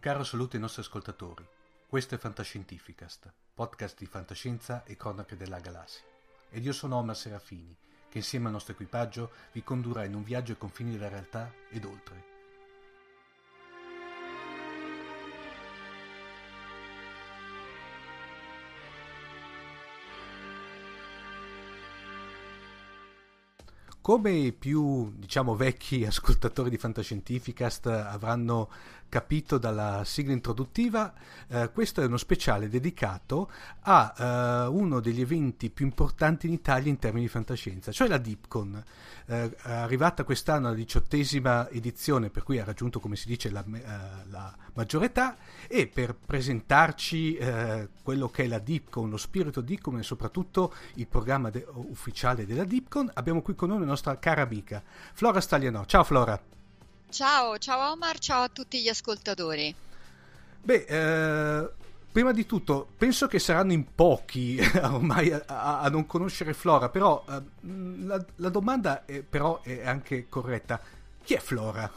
Caro saluto ai nostri ascoltatori. Questo è Fantascientificast, podcast di fantascienza e cronache della galassia. Ed io sono Omar Serafini, che insieme al nostro equipaggio vi condurrà in un viaggio ai confini della realtà ed oltre. Come più, diciamo, vecchi ascoltatori di Fantascientificast avranno capito dalla sigla introduttiva, eh, questo è uno speciale dedicato a eh, uno degli eventi più importanti in Italia in termini di fantascienza, cioè la Dipcon. Eh, arrivata quest'anno alla diciottesima edizione, per cui ha raggiunto, come si dice, la, eh, la maggiore età, e per presentarci eh, quello che è la Dipcon, lo spirito Dipcon e soprattutto il programma de- ufficiale della Dipcon, abbiamo qui con noi la nostra cara amica Flora Stagliano. Ciao Flora! Ciao, ciao Omar, ciao a tutti gli ascoltatori. Beh, eh, prima di tutto, penso che saranno in pochi ormai a, a, a non conoscere Flora, però eh, la, la, domanda è, però è anche corretta. Chi è Flora?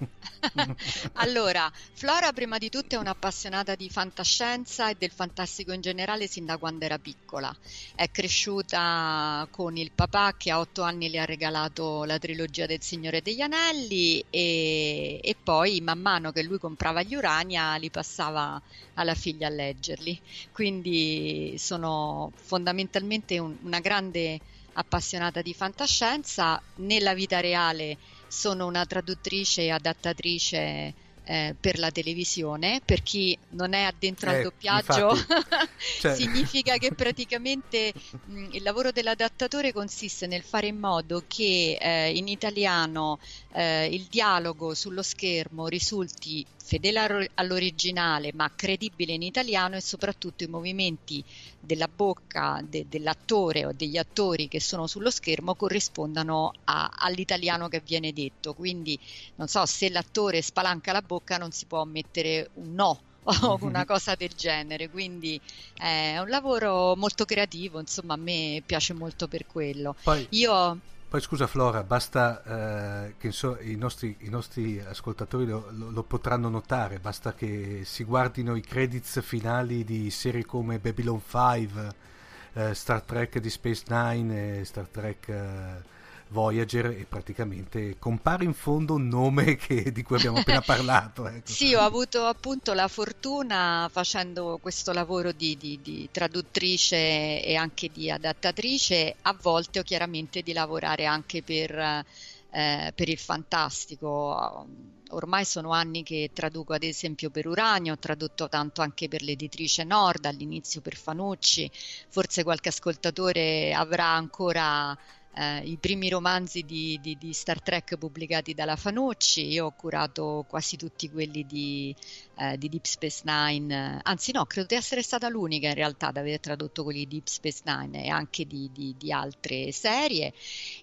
allora, Flora prima di tutto è un'appassionata di fantascienza e del fantastico in generale sin da quando era piccola. È cresciuta con il papà che a otto anni le ha regalato la trilogia del Signore degli Anelli e, e poi man mano che lui comprava gli Urania li passava alla figlia a leggerli. Quindi sono fondamentalmente un, una grande appassionata di fantascienza. Nella vita reale sono una traduttrice e adattatrice eh, per la televisione. Per chi non è addentro eh, al doppiaggio, cioè... significa che praticamente mh, il lavoro dell'adattatore consiste nel fare in modo che eh, in italiano eh, il dialogo sullo schermo risulti fedele all'originale ma credibile in italiano e soprattutto i movimenti della bocca de- dell'attore o degli attori che sono sullo schermo corrispondano a- all'italiano che viene detto. Quindi non so se l'attore spalanca la bocca non si può mettere un no o una cosa del genere. Quindi è un lavoro molto creativo, insomma, a me piace molto per quello. Poi... Io poi scusa Flora, basta eh, che so, i, nostri, i, nostri, ascoltatori lo, lo, lo, potranno notare, basta che si guardino i credits finali di serie come Babylon 5, eh, Star Trek di Space Nine e Star Trek... Eh, Voyager e praticamente compare in fondo un nome che, di cui abbiamo appena parlato. Ecco. Sì, ho avuto appunto la fortuna facendo questo lavoro di, di, di, traduttrice e anche di adattatrice, a volte ho chiaramente di lavorare anche per, eh, per il fantastico. Ormai sono anni che traduco ad esempio per Uranio, ho tradotto tanto anche per l'editrice Nord, all'inizio per Fanucci, forse qualche ascoltatore avrà ancora eh, i primi romanzi di, di, di, Star Trek pubblicati dalla Fanucci, io ho curato quasi tutti quelli di, eh, di, Deep Space Nine, anzi no, credo di essere stata l'unica in realtà ad aver tradotto quelli di Deep Space Nine e anche di, altre serie.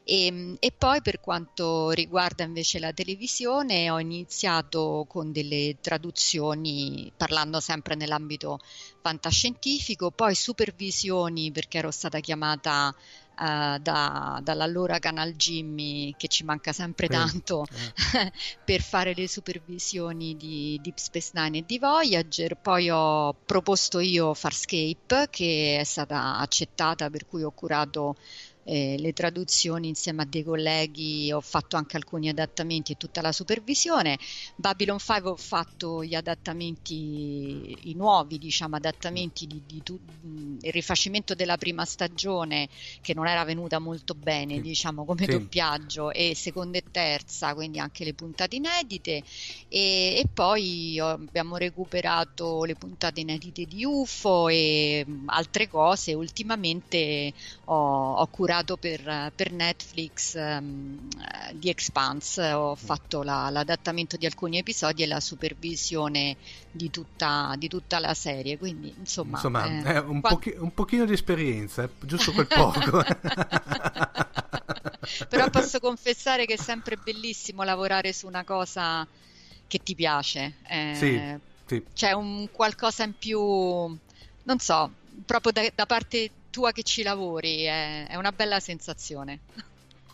E, ehm, e poi per quanto riguarda invece la televisione ho iniziato con delle traduzioni parlando sempre nell'ambito fantascientifico, poi supervisioni perché ero stata chiamata uh, da, dall'allora Canal Jimmy che ci manca sempre tanto eh. per fare le supervisioni di Deep Space Nine e di Voyager. Poi ho proposto io Farscape che è stata accettata per cui ho curato eh, le traduzioni insieme a dei colleghi, ho fatto anche alcuni adattamenti e tutta la supervisione. Babylon 5 ho fatto gli adattamenti, i nuovi diciamo, adattamenti di, di tu, il rifacimento della prima stagione che non era venuta molto bene sì. diciamo come sì. doppiaggio e seconda e terza, quindi anche le puntate inedite e, e poi abbiamo recuperato le puntate inedite di UFO e altre cose. Ultimamente ho, ho curato lavorato per, per Netflix um, di Expanse, ho fatto la, l'adattamento di alcuni episodi e la supervisione di tutta, di tutta la serie, quindi insomma... Insomma, eh, un, quando... pochi, un, pochino di esperienza, eh, giusto quel poco. Però posso confessare che è sempre bellissimo lavorare su una cosa che ti piace. Eh, sì, sì. C'è un qualcosa in più, non so, proprio da, da parte tua che ci lavori, è, è una bella sensazione.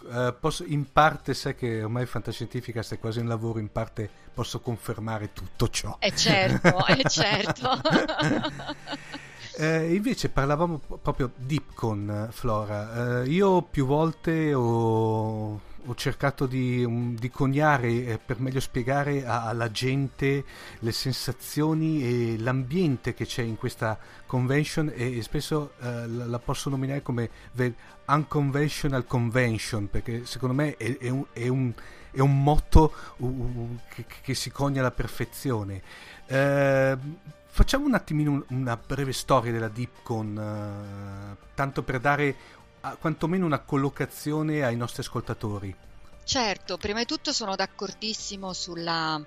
uh, posso, in parte sai che ormai fantascientifica è quasi un lavoro, in parte posso confermare tutto ciò. È certo, è certo. Eh, invece parlavamo proprio deep con Flora. Eh, io più volte ho, ho cercato di, um, di coniare eh, per meglio spiegare a, alla gente le sensazioni e l'ambiente che c'è in questa convention e, e spesso eh, la, la, posso nominare come the unconventional convention perché secondo me è, è, un, è, un, è un, motto uh, che, che, si conia alla perfezione. Eh, Facciamo un attimino una breve storia della DeepCon, uh, tanto per dare quantomeno una collocazione ai nostri ascoltatori. Certo, prima di tutto sono d'accordissimo sulla,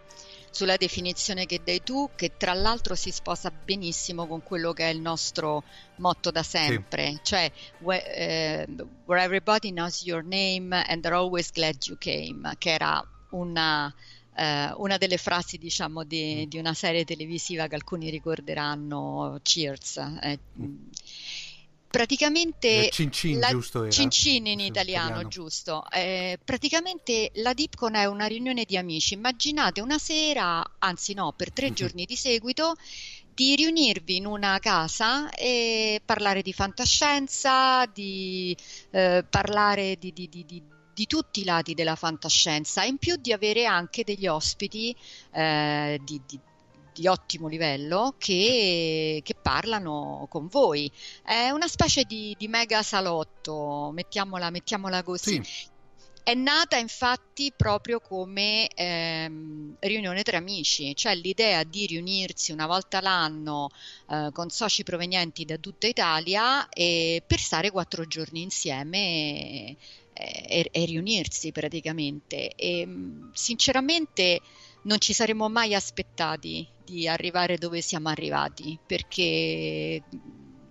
sulla definizione che dai tu, che tra l'altro si sposa benissimo con quello che è il nostro motto da sempre, sì. cioè where, uh, where everybody knows your name and they're always glad you came, che era una eh, una delle frasi diciamo di, mm. di, una serie televisiva che alcuni ricorderanno Cheers eh, mm. Praticamente Cincin, la, giusto era? Cincin in italiano, italiano. giusto eh, praticamente la Dipcon è una riunione di amici immaginate una sera anzi no per tre mm-hmm. giorni di seguito di riunirvi in una casa e parlare di fantascienza, di eh, parlare di, di, di, di tutti i lati della fantascienza in più di avere anche degli ospiti eh, di, di, ottimo livello che, che, parlano con voi. È una specie di, di mega salotto, mettiamola, mettiamola così. Sì. È nata infatti proprio come ehm, riunione tra amici, cioè l'idea di riunirsi una volta l'anno eh, con soci provenienti da tutta Italia e per stare quattro giorni insieme e, e riunirsi praticamente. E sinceramente non ci saremmo mai aspettati di arrivare dove siamo arrivati perché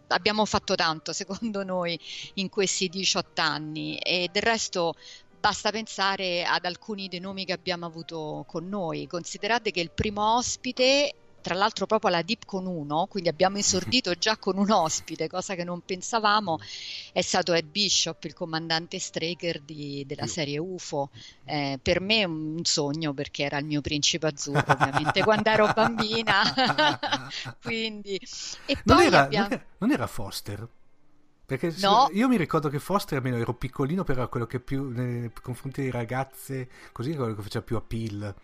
abbiamo fatto tanto secondo noi in questi 18 anni e del resto basta pensare ad alcuni dei nomi che abbiamo avuto con noi. Considerate che il primo ospite tra l'altro proprio alla Deep con uno, quindi abbiamo esordito già con un ospite, cosa che non pensavamo, è stato Ed Bishop, il comandante Straker di, della serie UFO. Eh, per me è un sogno perché era il mio principe azzurro, ovviamente, quando ero bambina. quindi... E non, era, abbiamo... non, era, non era Foster? Perché no. io mi ricordo che Foster, almeno ero piccolino, però era quello che più nei confronti delle ragazze, così era quello che faceva più appeal.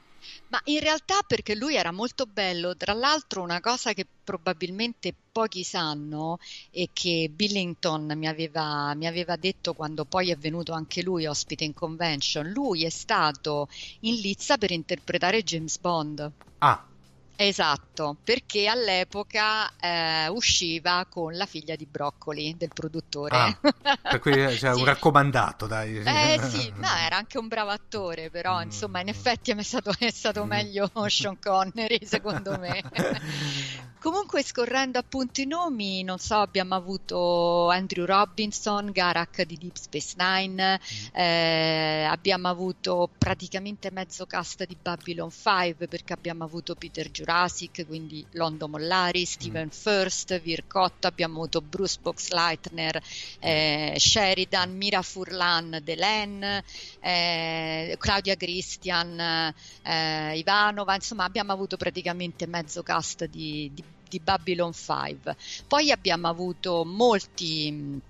Ma in realtà perché lui era molto bello, tra l'altro una cosa che probabilmente pochi sanno e che Billington mi aveva, mi aveva detto quando poi è venuto anche lui ospite in convention, lui è stato in lizza per interpretare James Bond. Ah, Esatto, perché all'epoca eh, usciva con la figlia di Broccoli, del produttore. Ah, per cui cioè, sì. un raccomandato, dai. Eh sì, no, era anche un bravo attore, però mm. insomma in effetti è stato, è stato mm. meglio Sean Connery, secondo me. Comunque scorrendo appunto i nomi, non so, abbiamo avuto Andrew Robinson, Garak di Deep Space Nine, mm. eh, abbiamo avuto praticamente mezzo cast di Babylon 5 perché abbiamo avuto Peter Jurassic quindi Londo Mollari, Steven mm. First, Vircotto, abbiamo avuto Bruce Boxleitner, eh, Sheridan, Mira Furlan, Delen, eh, Claudia Christian, eh, Ivanova, insomma abbiamo avuto praticamente mezzo cast di, di, di Babylon 5. Poi abbiamo avuto molti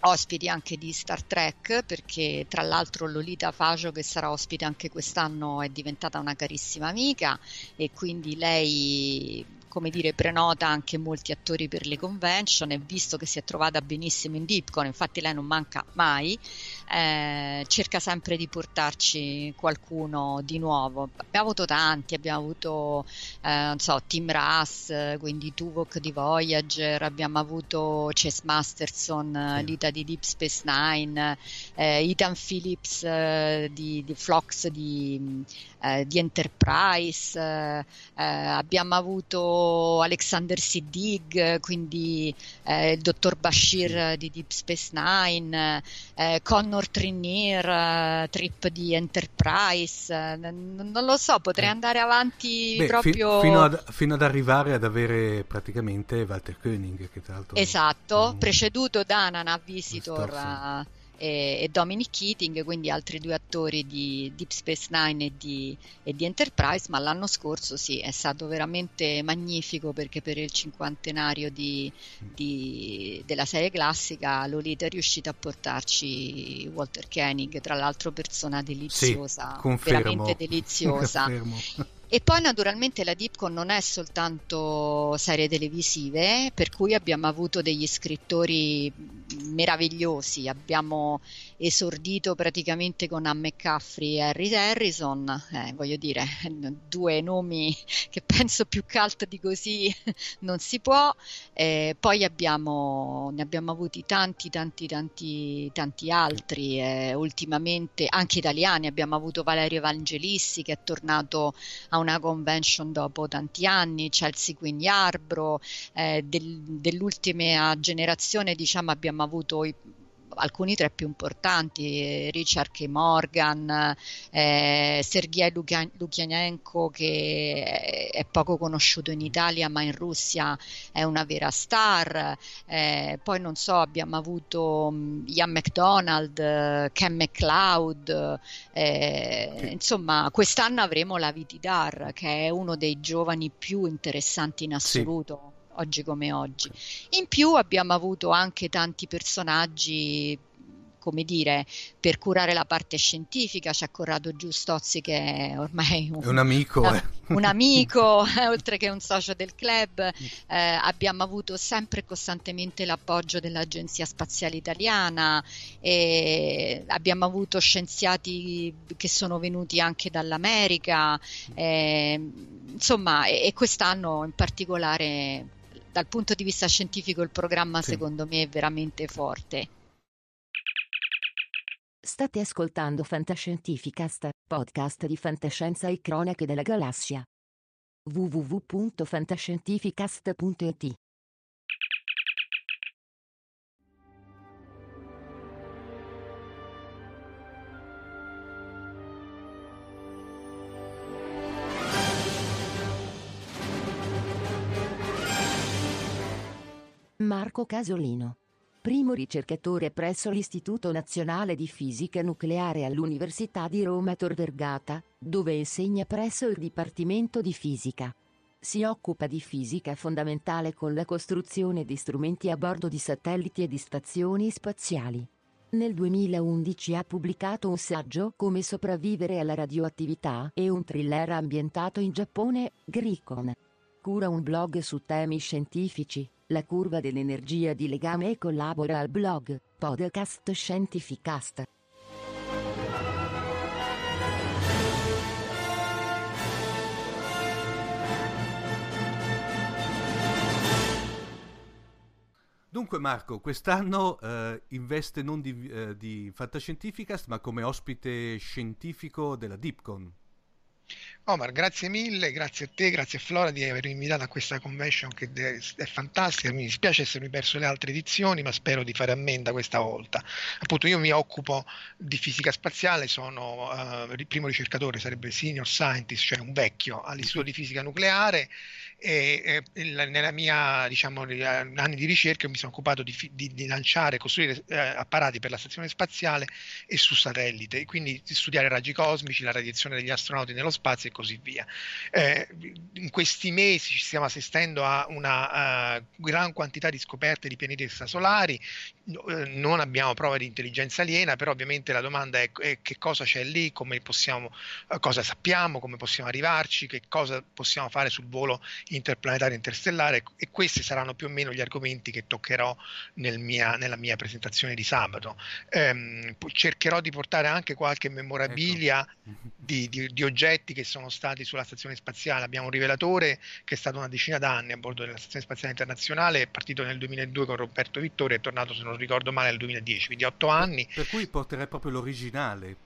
ospiti anche di Star Trek perché tra l'altro Lolita Fajo che sarà ospite anche quest'anno è diventata una carissima amica e quindi lei come dire, prenota anche molti attori per le convention e visto che si è trovata benissimo in Dipcon, infatti lei non manca mai, eh, cerca sempre di portarci qualcuno di nuovo. Abbiamo avuto tanti, abbiamo avuto, eh, non so, Tim Russ, quindi Tuvok di Voyager, abbiamo avuto Chase Masterson, sì. Lita di Deep Space Nine, eh, Ethan Phillips eh, di, di Flox di, eh, di Enterprise, eh, abbiamo avuto Alexander Siddig, quindi eh, il dottor Bashir di Deep Space Nine, eh, Connor Trinneer, eh, Trip di Enterprise, non, non, lo so, potrei eh. andare avanti Beh, proprio... Fi- fino, ad, fino, ad, arrivare ad avere praticamente Walter Koenig, che tra l'altro... Esatto, mm, preceduto da Nana Visitor e, e, Dominic Keating, quindi altri due attori di Deep Space Nine e di, e di, Enterprise, ma l'anno scorso sì, è stato veramente magnifico perché per il cinquantenario di, di, della serie classica Lolita è riuscita a portarci Walter Koenig, tra l'altro persona deliziosa, sì, veramente deliziosa. Confermo. E poi naturalmente la Dipcon non è soltanto serie televisive, per cui abbiamo avuto degli scrittori meravigliosi, abbiamo esordito praticamente con Anne McCaffrey e Harry Harrison, eh, voglio dire, due nomi che penso più cult di così non si può, eh, poi abbiamo, ne abbiamo avuti tanti, tanti, tanti, tanti altri, eh, ultimamente anche italiani, abbiamo avuto Valerio Evangelissi che è tornato a una convention dopo tanti anni, Chelsea Queen Yarbrough, eh, del, dell'ultima generazione diciamo abbiamo avuto i alcuni tra i più importanti, Richard K. Morgan, eh, Sergei Lukianenko che è poco conosciuto in Italia ma in Russia è una vera star, eh, poi non so abbiamo avuto um, Ian McDonald, Ken McLeod, eh, sì. insomma quest'anno avremo la Vitidar che è uno dei giovani più interessanti in assoluto. Sì oggi come oggi. In più abbiamo avuto anche tanti personaggi come dire, per curare la parte scientifica c'è Corrado Giustozzi che è ormai un, è un amico, eh. un amico oltre che un socio del club. Eh, abbiamo avuto sempre e costantemente l'appoggio dell'Agenzia Spaziale Italiana e abbiamo avuto scienziati che sono venuti anche dall'America. Eh, insomma, e, e quest'anno in particolare dal punto di vista scientifico il programma sì. secondo me è veramente forte. State ascoltando Fantascientificast, podcast di fantascienza e cronache della galassia. www.fantascientificast.it Marco Casolino. Primo ricercatore presso l'Istituto Nazionale di Fisica Nucleare all'Università di Roma Tor Vergata, dove insegna presso il Dipartimento di Fisica. Si occupa di fisica fondamentale con la costruzione di strumenti a bordo di satelliti e di stazioni spaziali. Nel 2011 ha pubblicato un saggio Come sopravvivere alla radioattività e un thriller ambientato in Giappone, Gricon. Cura un blog su temi scientifici, la curva dell'energia di legame e collabora al blog Podcast Scientificast. Dunque Marco, quest'anno eh, investe non di, eh, di Fantascientificast ma come ospite scientifico della Deepcon. Omar, grazie mille, grazie a te, grazie a Flora di avermi invitato a questa convention che è fantastica. Mi dispiace essermi perso le altre edizioni, ma spero di fare ammenda questa volta. Appunto, io mi occupo di fisica spaziale, sono uh, il primo ricercatore, sarebbe senior scientist, cioè un vecchio all'Istituto di Fisica Nucleare e, e nella mia diciamo anni di ricerca mi sono occupato di, di, di lanciare e costruire eh, apparati per la stazione spaziale e su satellite quindi di studiare raggi cosmici la radiazione degli astronauti nello spazio e così via. Eh, in questi mesi ci stiamo assistendo a una uh, gran quantità di scoperte di pianeti extrasolari. Uh, non abbiamo prove di intelligenza aliena però ovviamente la domanda è, è che cosa c'è lì possiamo uh, cosa sappiamo come possiamo arrivarci che cosa possiamo fare sul volo interplanetario interstellare e questi saranno più o meno gli argomenti che toccherò nel mia, nella mia presentazione di sabato. Ehm, cercherò di portare anche qualche memorabilia ecco. di, di, di, oggetti che sono stati sulla stazione spaziale. Abbiamo un rivelatore che è stato una decina d'anni a bordo della stazione spaziale internazionale, è partito nel 2002 con Roberto Vittorio e è tornato, se non ricordo male, nel 2010, quindi otto anni. Per cui porterei proprio l'originale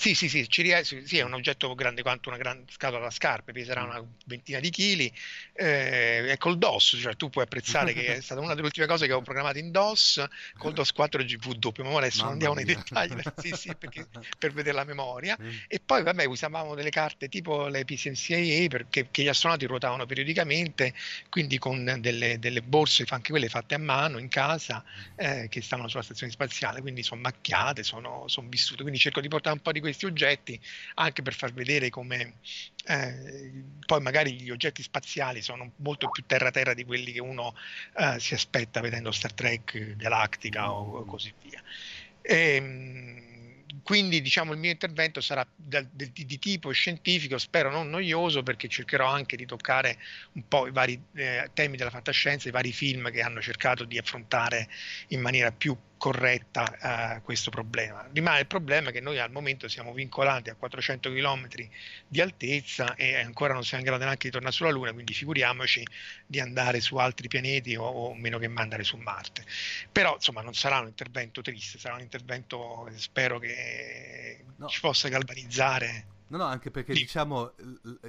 Sì, sì, sì, ci riesco, sì, è un oggetto grande quanto una gran scatola da scarpe, peserà una ventina di chili, eh, è col DOS, cioè tu puoi apprezzare che è stata una delle ultime cose che ho programmato in DOS, col DOS 4 GPW, ma adesso non andiamo nei dettagli, sì, sì, perché, per vedere la memoria, mm. e poi vabbè usavamo delle carte tipo le PCMCIA perché che gli astronauti ruotavano periodicamente, quindi con delle, delle borse, anche quelle fatte a mano in casa, eh, che stavano sulla stazione spaziale, quindi sono macchiate, sono, sono vissute, quindi cerco di portare un po' di questi oggetti anche per far vedere come eh, poi magari gli oggetti spaziali sono molto più terra-terra di quelli che uno eh, si aspetta vedendo Star Trek, Galactica o, così via. E, ehm, quindi diciamo il mio intervento sarà da, di, di, tipo scientifico, spero non noioso perché cercherò anche di toccare un po' i vari eh, temi della fantascienza, i vari film che hanno cercato di affrontare in maniera più corretta eh, questo problema. Rimane il problema che noi al momento siamo vincolati a 400 km di altezza e ancora non siamo in grado neanche di tornare sulla Luna, quindi figuriamoci di andare su altri pianeti o, o meno che andare su Marte. Però insomma non sarà un intervento triste, sarà un intervento spero che no. ci possa galvanizzare No, no, anche perché sì. diciamo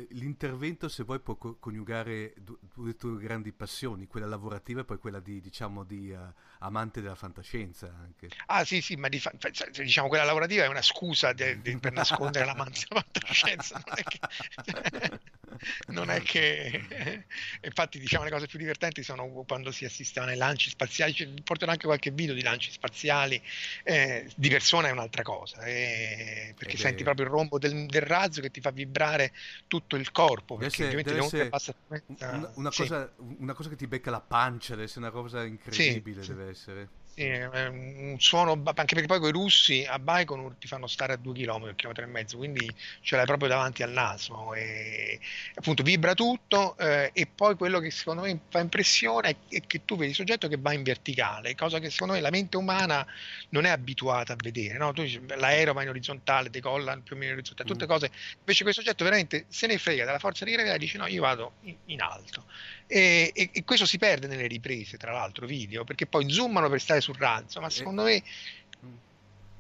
l'intervento se vuoi può coniugare due tue grandi passioni, quella lavorativa e poi quella di, diciamo, di uh, amante della fantascienza anche. Ah sì, sì, ma di fa- diciamo quella lavorativa è una scusa de- de- per nascondere l'amante della fantascienza, non è che... non è che... infatti diciamo le cose più divertenti sono quando si assiste ai lanci spaziali, portano anche qualche video di lanci spaziali, eh, di persona è un'altra cosa, eh, perché Ed senti proprio il rombo del, del razzo che ti fa vibrare tutto il corpo. Perché deve ovviamente deve essere una, una, sì. cosa, una, cosa, che ti becca la pancia, deve essere una cosa incredibile. Sì, deve essere. Sì, un suono, anche perché poi con i russi a Baikonur ti fanno stare a due chilometri, un chilometro e mezzo, quindi ce l'hai proprio davanti al naso e appunto vibra tutto eh, e poi quello che secondo me fa impressione è che tu vedi il soggetto che va in verticale, cosa che secondo me la mente umana non è abituata a vedere, no? tu dici, l'aereo va in orizzontale, decolla più o meno in orizzontale, tutte mm. cose, invece questo soggetto veramente se ne frega della forza di gravità e dice no, io vado in, in alto e, e, e, questo si perde nelle riprese, tra l'altro, video, perché poi zoomano per stare sul razzo, ma secondo me...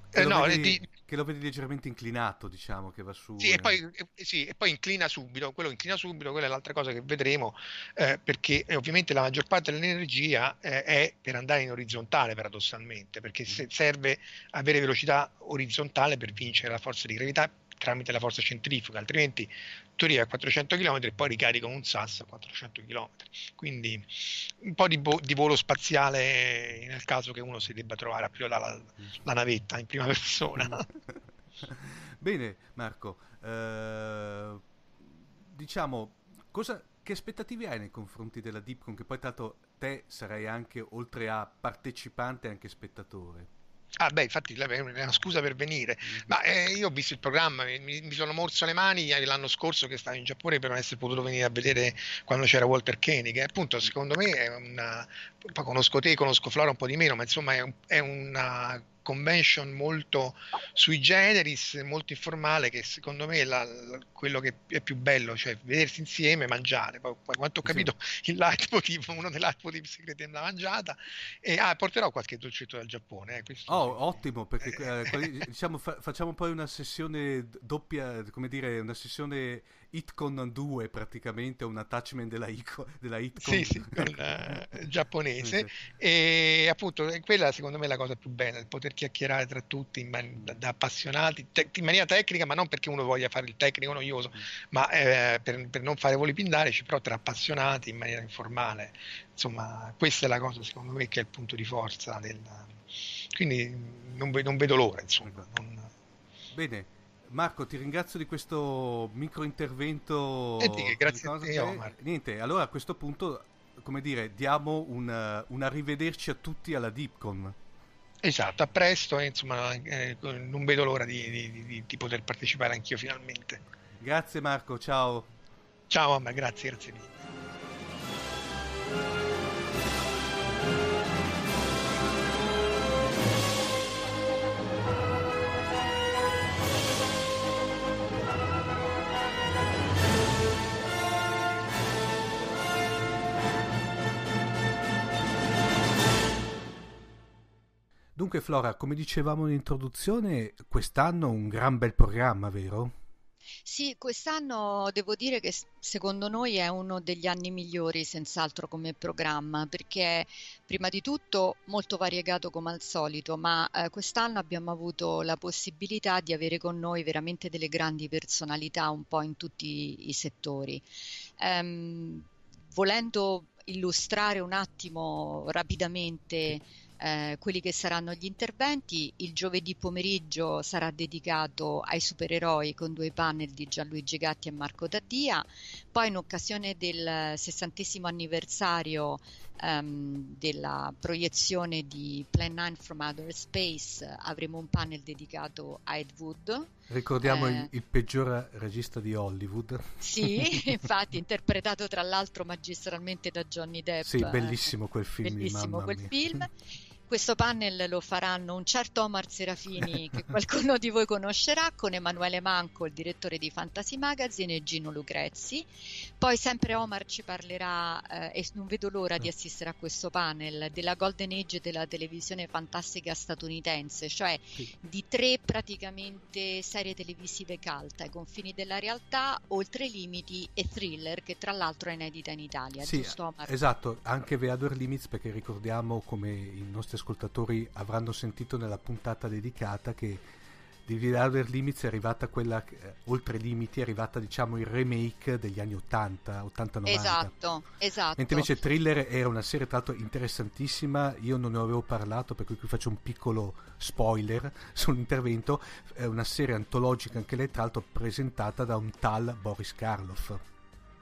Che, eh, lo no, vedi, di... che lo vedi leggermente inclinato, diciamo, che va su. Sì, e poi, eh, sì, e poi inclina subito, quello inclina subito, quella è l'altra cosa che vedremo, eh, perché eh, ovviamente la maggior parte dell'energia eh, è per andare in orizzontale, paradossalmente, perché mm. serve avere velocità orizzontale per vincere la forza di gravità tramite la forza centrifuga, altrimenti tu arrivi a 400 km e poi ricarico un sasso a 400 km. Quindi un po' di, bo- di, volo spaziale nel caso che uno si debba trovare a pilotare la, la navetta in prima persona. Bene, Marco, eh, diciamo, cosa, che aspettative hai nei confronti della Deepcon? Che poi, tanto, te sarai anche, oltre a partecipante, anche spettatore. Ah, beh, infatti è una scusa per venire. Mm-hmm. Ma eh, io ho visto il programma, mi, mi, sono morso le mani l'anno scorso che stavo in Giappone per non essere potuto venire a vedere quando c'era Walter Koenig. E appunto, secondo me è una. Poi conosco te, conosco Flora un po' di meno, ma insomma è, un, è una convention molto sui generis, molto informale, che secondo me è la, la, quello che è più bello, cioè vedersi insieme, mangiare. Poi, quanto ho capito, sì. il leitmotiv, uno dei leitmotiv segreti della mangiata. E ah, porterò qualche dolcetto dal Giappone. Eh, oh, sì. ottimo, perché eh, diciamo, fa, facciamo poi una sessione doppia, come dire, una sessione Hitcon 2 praticamente, un attachment della, Ico, della Hitcon. Sì, sì, uh, giapponese. e appunto, quella secondo me è la cosa più bella, il poter chiacchierare tra tutti man- da, appassionati, te- in maniera tecnica, ma non perché uno voglia fare il tecnico noioso, mm. ma eh, per, per, non fare voli pindarici, però tra appassionati in maniera informale. Insomma, questa è la cosa secondo me che è il punto di forza del... Quindi non, non vedo l'ora, insomma. Non... Bene. Marco, ti ringrazio di questo micro intervento. Senti, grazie a te, Omar. Niente, allora a questo punto, come dire, diamo un, un arrivederci a tutti alla Deepcon. Esatto, a presto e insomma eh, non vedo l'ora di, di, di, di, poter partecipare anch'io finalmente. Grazie Marco, ciao. Ciao Omar, grazie, grazie mille. Dunque Flora, come dicevamo in introduzione, quest'anno un gran bel programma, vero? Sì, quest'anno devo dire che secondo noi è uno degli anni migliori senz'altro come programma perché prima di tutto molto variegato come al solito, ma eh, quest'anno abbiamo avuto la possibilità di avere con noi veramente delle grandi personalità un po' in tutti i settori. Ehm, volendo illustrare un attimo rapidamente eh, quelli che saranno gli interventi. Il giovedì pomeriggio sarà dedicato ai supereroi con due panel di Gianluigi Gatti e Marco Daddia. Poi in occasione del sessantesimo anniversario um, della proiezione di Plan 9 from Outer Space avremo un panel dedicato a Ed Wood. Ricordiamo eh, il, il, peggior regista di Hollywood. Sì, infatti, interpretato tra l'altro magistralmente da Johnny Depp. Sì, bellissimo quel film. Bellissimo quel mia. film. Questo panel lo faranno un certo Omar Serafini che qualcuno di voi conoscerà con Emanuele Manco, il direttore di Fantasy Magazine e Gino Lucrezzi. Poi sempre Omar ci parlerà eh, e non vedo l'ora di assistere a questo panel della Golden Age della televisione fantastica statunitense, cioè sì. di tre praticamente serie televisive cult ai confini della realtà, oltre i limiti e thriller che tra l'altro è inedita in Italia, sì, giusto Omar? Esatto, anche Other Limits perché ricordiamo come i nostri ascoltatori avranno sentito nella puntata dedicata che di Without Limits è arrivata quella, eh, oltre i limiti, è arrivata diciamo il remake degli anni 80, 80-90. Esatto, esatto. Mentre invece Thriller era una serie tra l'altro interessantissima, io non ne avevo parlato per cui qui faccio un piccolo spoiler sull'intervento, è una serie antologica anche lei tra l'altro presentata da un tal Boris Karloff.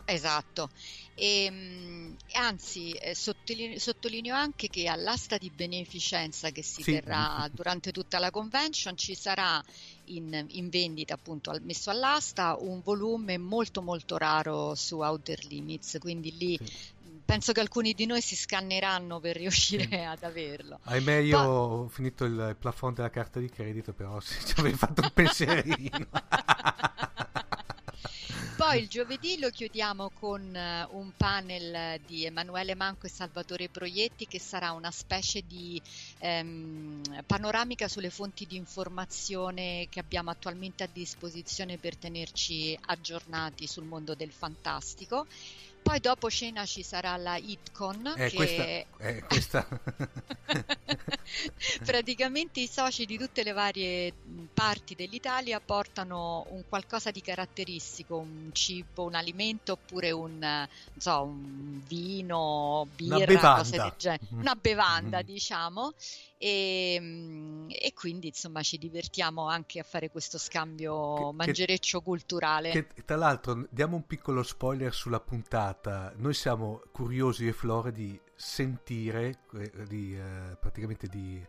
Esatto, e, ehm, anzi eh, sottolineo, sottolineo, anche che all'asta di beneficenza che si sì. terrà durante tutta la convention ci sarà in, in vendita appunto messo all'asta un volume molto molto raro su Outer Limits, quindi lì sì penso che alcuni di noi si scanneranno per riuscire sì. ad averlo. Ahimè, io Ma... ho finito il plafond della carta di credito, però sì, ci avevo fatto un pensierino. Poi il giovedì lo chiudiamo con eh, un panel di Emanuele Manco e Salvatore Proietti che sarà una specie di ehm, panoramica sulle fonti di informazione che abbiamo attualmente a disposizione per tenerci aggiornati sul mondo del fantastico poi dopo cena ci sarà la ITCON eh, che questa, eh, questa. praticamente i soci di tutte le varie parti dell'Italia portano un qualcosa di caratteristico, un cibo, un alimento oppure un, so, un vino, birra, cose del genere, mm-hmm. una bevanda mm. diciamo e, ehm, e, quindi insomma ci divertiamo anche a fare questo scambio che, mangereccio che, culturale. Che, tra l'altro diamo un piccolo spoiler sulla puntata, noi siamo curiosi e Flora di sentire, eh, di, eh, praticamente di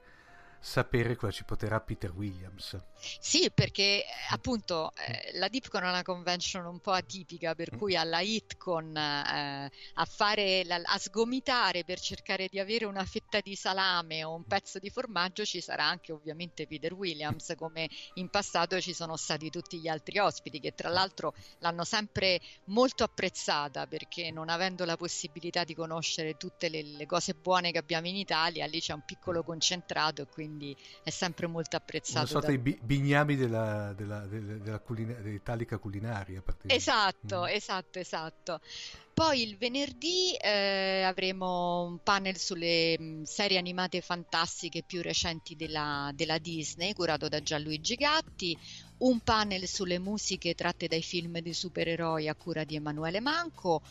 sapere cosa ci porterà Peter Williams. Sì, perché eh, appunto eh, la DeepCon è una convention un po' atipica, per cui alla HitCon eh, a, fare la, a sgomitare per cercare di avere una fetta di salame o un pezzo di formaggio ci sarà anche ovviamente Peter Williams, come in passato ci sono stati tutti gli altri ospiti che tra l'altro l'hanno sempre molto apprezzata perché non avendo la possibilità di conoscere tutte le, le cose buone che abbiamo in Italia, lì c'è un piccolo concentrato e quindi è sempre molto apprezzato. Una sorta da... di bignami della, della, della, della culina- dell'italica culinaria. Esatto, mm. esatto, esatto. Poi il venerdì eh, avremo un panel sulle mh, mm, serie animate fantastiche più recenti della, della, Disney, curato da Gianluigi Gatti, un panel sulle musiche tratte dai film di supereroi a cura di Emanuele Manco,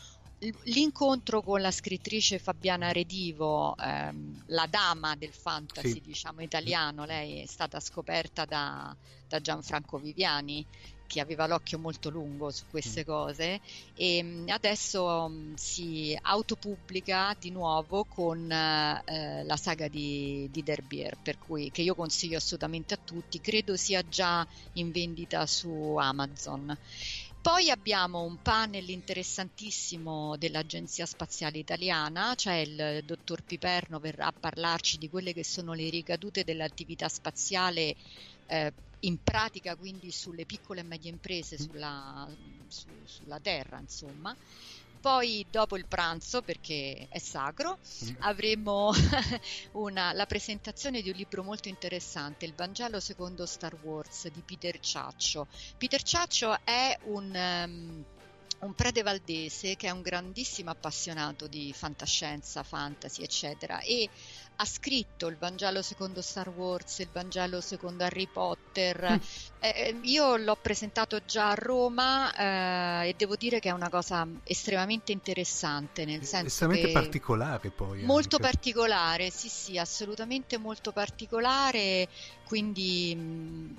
l'incontro con la scrittrice Fabiana Redivo, ehm, la dama del fantasy sì. diciamo italiano, lei è stata scoperta da, da, Gianfranco Viviani che aveva l'occhio molto lungo su queste mm. cose e mm, adesso um, si autopubblica di nuovo con eh, la saga di, di Derbier per cui che io consiglio assolutamente a tutti credo sia già in vendita su Amazon poi abbiamo un panel interessantissimo dell'Agenzia Spaziale Italiana, cioè il dottor Piperno verrà a parlarci di quelle che sono le ricadute dell'attività spaziale eh, in pratica quindi sulle piccole e medie imprese sulla, su, sulla Terra, insomma. Poi dopo il pranzo, perché è sacro, mm. avremo una, la presentazione di un libro molto interessante, Il Vangelo secondo Star Wars di Peter Ciaccio. Peter Ciaccio è un... Um, un prete valdese che è un grandissimo appassionato di fantascienza, fantasy, eccetera, e ha scritto il Vangelo secondo Star Wars, il Vangelo secondo Harry Potter. Mm. Eh, eh, io l'ho presentato già a Roma eh, e devo dire che è una cosa estremamente interessante, nel senso estremamente particolare poi. Molto anche. particolare, sì, sì, assolutamente molto particolare, quindi mh, mm,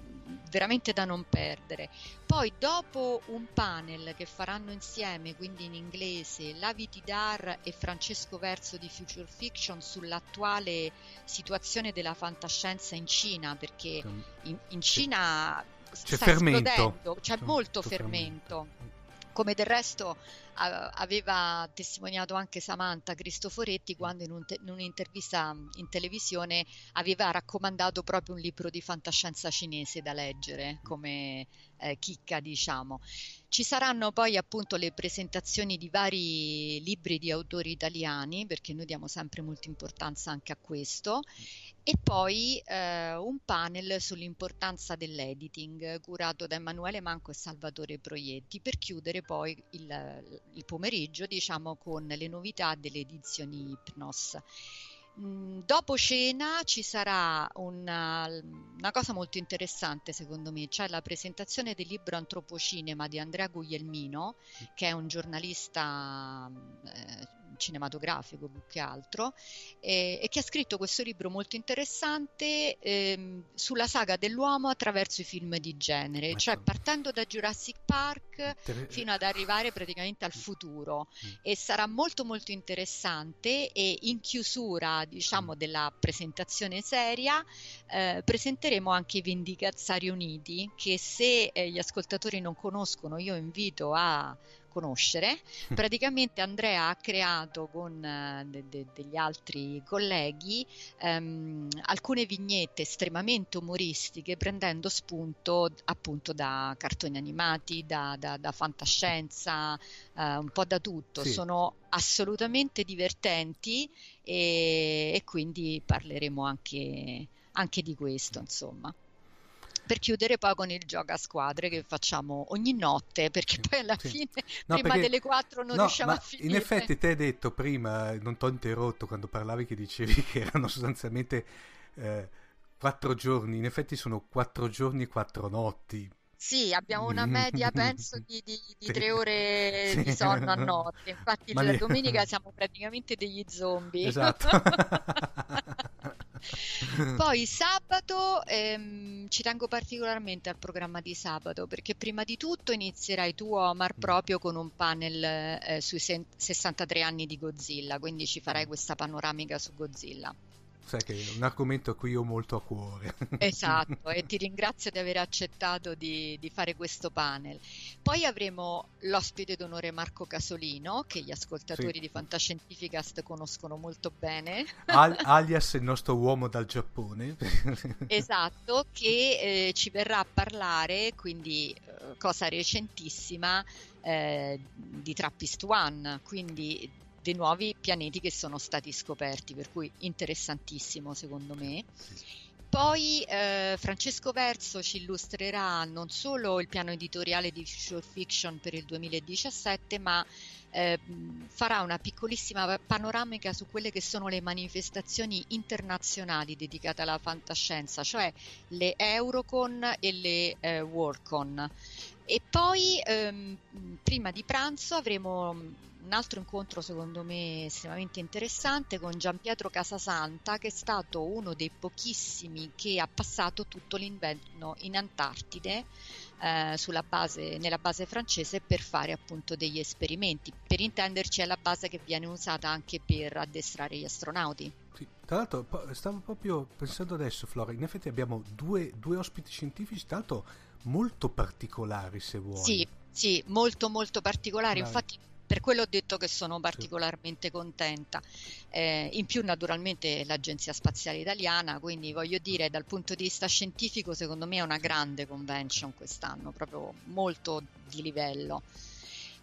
veramente da non perdere. Poi dopo un panel che faranno insieme, quindi in inglese, Lavi Tidar e Francesco Verso di Future Fiction sull'attuale situazione della fantascienza in Cina, perché in, in Cina c'è sta fermento. c'è, c'è molto fermento. fermento come del resto aveva testimoniato anche Samantha Cristoforetti quando in, un te- in, un'intervista in televisione aveva raccomandato proprio un libro di fantascienza cinese da leggere come eh, chicca diciamo. Ci saranno poi appunto le presentazioni di vari libri di autori italiani perché noi diamo sempre molta importanza anche a questo e poi eh, un panel sull'importanza dell'editing curato da Emanuele Manco e Salvatore Proietti per chiudere poi il, il pomeriggio diciamo con le novità delle edizioni Hypnos. Mm, dopo cena ci sarà una, una, cosa molto interessante secondo me, cioè la presentazione del libro Antropocinema di Andrea Guglielmino, che è un giornalista eh, cinematografico più che altro, eh, e che ha scritto questo libro molto interessante eh, sulla saga dell'uomo attraverso i film di genere, ecco. cioè partendo da Jurassic Park Inter- fino ad arrivare praticamente al futuro. Mm. E sarà molto molto interessante e in chiusura diciamo mm. della presentazione seria eh, presenteremo anche i Vendicazzari Uniti che se eh, gli ascoltatori non conoscono io invito a conoscere. Praticamente Andrea ha creato con eh, de- de- degli altri colleghi ehm, alcune vignette estremamente umoristiche prendendo spunto appunto da cartoni animati, da, da, da fantascienza, eh, un po' da tutto. Sì. Sono assolutamente divertenti e, e quindi parleremo anche, anche di questo, insomma per chiudere poi con il gioco a squadre che facciamo ogni notte perché poi alla sì. fine no, prima perché, delle 4 non no, riusciamo a finire. In effetti te hai detto prima, non ti ho interrotto quando parlavi che dicevi che erano sostanzialmente eh, 4 giorni, in effetti sono 4 giorni e 4 notti. Sì, abbiamo una media, penso, di, di, di sì. tre ore sì. di sonno a notte. Infatti, Ma la domenica siamo praticamente degli zombie. Esatto. Poi sabato ehm, ci tengo particolarmente al programma di sabato perché prima di tutto inizierai tu Omar mm. proprio con un panel eh, sui 63 anni di Godzilla, quindi ci farai questa panoramica su Godzilla sai che è un argomento a cui ho molto a cuore. Esatto, e ti ringrazio di aver accettato di, di, fare questo panel. Poi avremo l'ospite d'onore Marco Casolino, che gli ascoltatori sì. di Fantascientificast conoscono molto bene. Al, alias il nostro uomo dal Giappone. Esatto, che eh, ci verrà a parlare, quindi eh, cosa recentissima, eh, di Trappist One, quindi dei nuovi pianeti che sono stati scoperti, per cui interessantissimo secondo me. Poi eh, Francesco Verso ci illustrerà non solo il piano editoriale di Future Fiction per il 2017, ma eh, farà una piccolissima panoramica su quelle che sono le manifestazioni internazionali dedicate alla fantascienza, cioè le Eurocon e le eh, Worldcon. E poi ehm, prima di pranzo avremo un altro incontro secondo me estremamente interessante con Giampietro Casasanta che è stato uno dei pochissimi che ha passato tutto l'inverno in Antartide eh, base, nella base francese per fare appunto degli esperimenti. Per intenderci è la base che viene usata anche per addestrare gli astronauti. Sì, tra l'altro stavo proprio pensando adesso Flora, in effetti abbiamo due, due ospiti scientifici, tra l'altro molto particolari se vuoi. Sì, sì, molto molto particolari, infatti per quello ho detto che sono particolarmente contenta. Eh, in più naturalmente l'Agenzia Spaziale Italiana, quindi voglio dire dal punto di vista scientifico secondo me è una grande convention quest'anno, proprio molto di livello.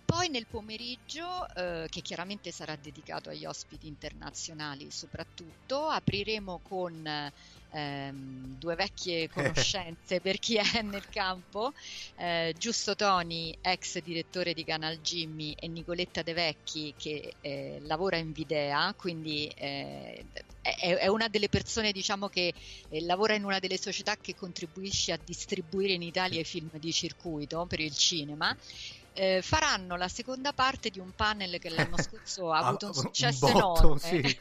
Poi nel pomeriggio, eh, che chiaramente sarà dedicato agli ospiti internazionali soprattutto, apriremo con ehm, due vecchie conoscenze per chi è nel campo, eh, Giusto Toni, ex direttore di Canal Jimmy, e Nicoletta De Vecchi che eh, lavora in Videa, quindi eh, è, è, una delle persone diciamo, che eh, lavora in una delle società che contribuisce a distribuire in Italia i film di circuito per il cinema eh, faranno la seconda parte di un panel che l'anno scorso ha avuto un successo un botto, enorme. Sì.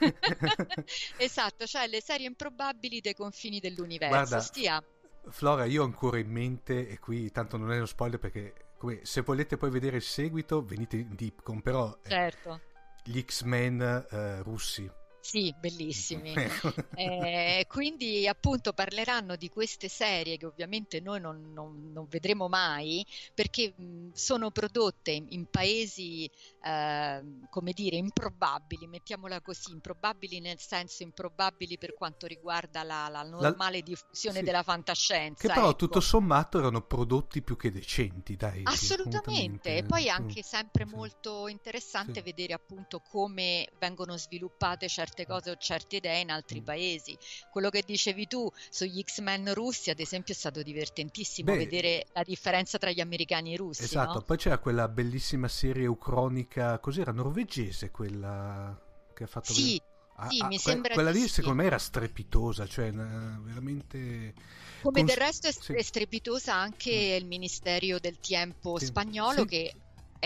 esatto, cioè le serie improbabili dei confini dell'universo. Guarda, Stia. Flora, io ho ancora in mente, e qui tanto non è uno spoiler perché come, se volete poi vedere il seguito venite in Dipcom, però eh, certo. gli X-Men eh, russi sì, bellissimi. Ecco. eh, quindi appunto parleranno di queste serie che ovviamente noi non, non, non vedremo mai perché mh, sono prodotte in, in paesi, eh, come dire, improbabili, mettiamola così, improbabili nel senso improbabili per quanto riguarda la, la normale la, diffusione sì. della fantascienza. Che però ecco. tutto sommato erano prodotti più che decenti, dai. Assolutamente, e poi anche sempre sì. molto interessante sì. vedere appunto come vengono sviluppate certe certe cose o certe idee in altri mm. paesi. Quello che dicevi tu sugli X-Men russi, ad esempio, è stato divertentissimo Beh, vedere la differenza tra gli americani e i russi. Esatto, no? poi c'era quella bellissima serie ucronica, cos'era norvegese quella che ha fatto... Sì, Ah, sì, ah, mi sembra quella lì sì. secondo me era strepitosa, cioè veramente... Come Cons- del resto è, sì. strepitosa anche mm. il Ministero del Tempo sì. spagnolo che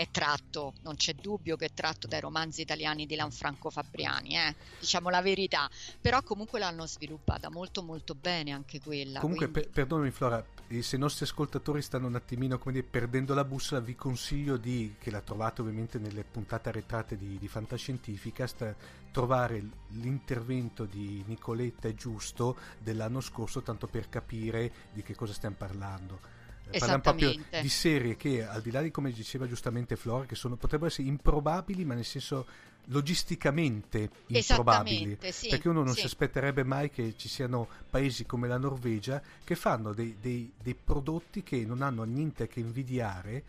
è tratto, non c'è dubbio che è tratto dai romanzi italiani di Lanfranco Fabriani, eh? diciamo la verità, però comunque l'hanno sviluppata molto molto bene anche quella. Comunque, quindi... per, perdonami Flora, se i nostri ascoltatori stanno un attimino come dire, perdendo la bussola, vi consiglio di, che la trovate ovviamente nelle puntate arretrate di, di Fantascientificast, trovare l'intervento di Nicoletta e Giusto dell'anno scorso, tanto per capire di che cosa stiamo parlando parliamo proprio di serie che al di là di come diceva giustamente Flora che sono, potrebbero essere improbabili ma nel senso logisticamente improbabili. Sì, perché uno non sì. si aspetterebbe mai che ci siano paesi come la Norvegia che fanno dei, dei, dei prodotti che non hanno niente che invidiare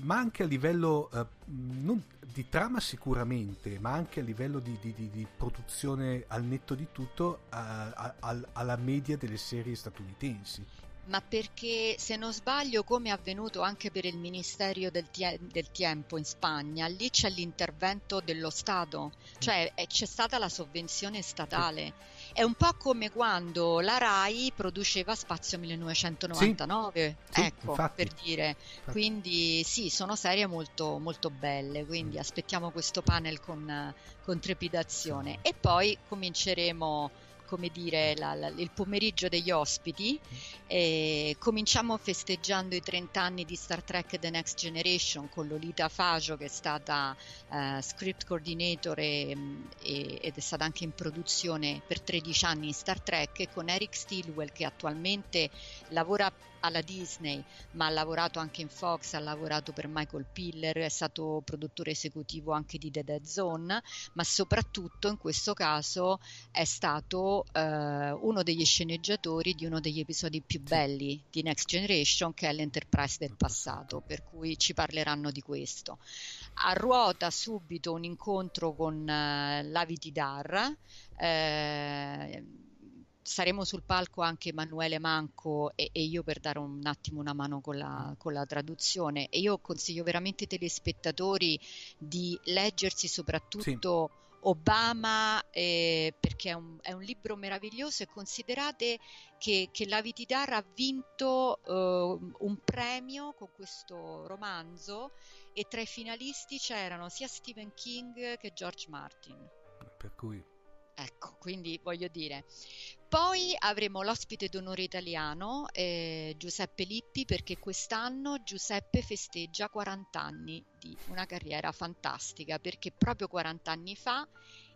ma anche a livello eh, di trama sicuramente, ma anche a livello di, di, di, di produzione al netto di tutto a, a, a, alla media delle serie statunitensi ma perché se non sbaglio come è avvenuto anche per il Ministero del, tie- del Tempo in Spagna, lì c'è l'intervento dello Stato, cioè è, c'è stata la sovvenzione statale. È un po' come quando la RAI produceva Spazio 1999, sì, ecco, infatti, per dire. Infatti. Quindi sì, sono serie molto, molto belle, quindi mm. aspettiamo questo panel con, con trepidazione. E poi cominceremo come dire, la, la, il pomeriggio degli ospiti. E cominciamo festeggiando i 30 anni di Star Trek The Next Generation con Lolita Faggio che è stata uh, script coordinator e, e, ed è stata anche in produzione per 13 anni in Star Trek e con Eric Stilwell che attualmente lavora alla Disney, ma ha lavorato anche in Fox, ha lavorato per Michael Piller, è stato produttore esecutivo anche di The Dead Zone, ma soprattutto in questo caso è stato eh, uno degli sceneggiatori di uno degli episodi più belli di Next Generation, che è l'Enterprise del passato, per cui ci parleranno di questo. A ruota subito un incontro con eh, Laviti Dar. Eh, saremo sul palco anche Emanuele Manco e, e, io per dare un attimo una mano con la, con la, traduzione e io consiglio veramente ai telespettatori di leggersi soprattutto sì. Obama eh, perché è un, è un, libro meraviglioso e considerate che, che la Vitidar ha vinto eh, un premio con questo romanzo e tra i finalisti c'erano sia Stephen King che George Martin. Per cui Ecco, quindi voglio dire. Poi avremo l'ospite d'onore italiano, eh, Giuseppe Lippi, perché quest'anno Giuseppe festeggia 40 anni di una carriera fantastica, perché proprio 40 anni fa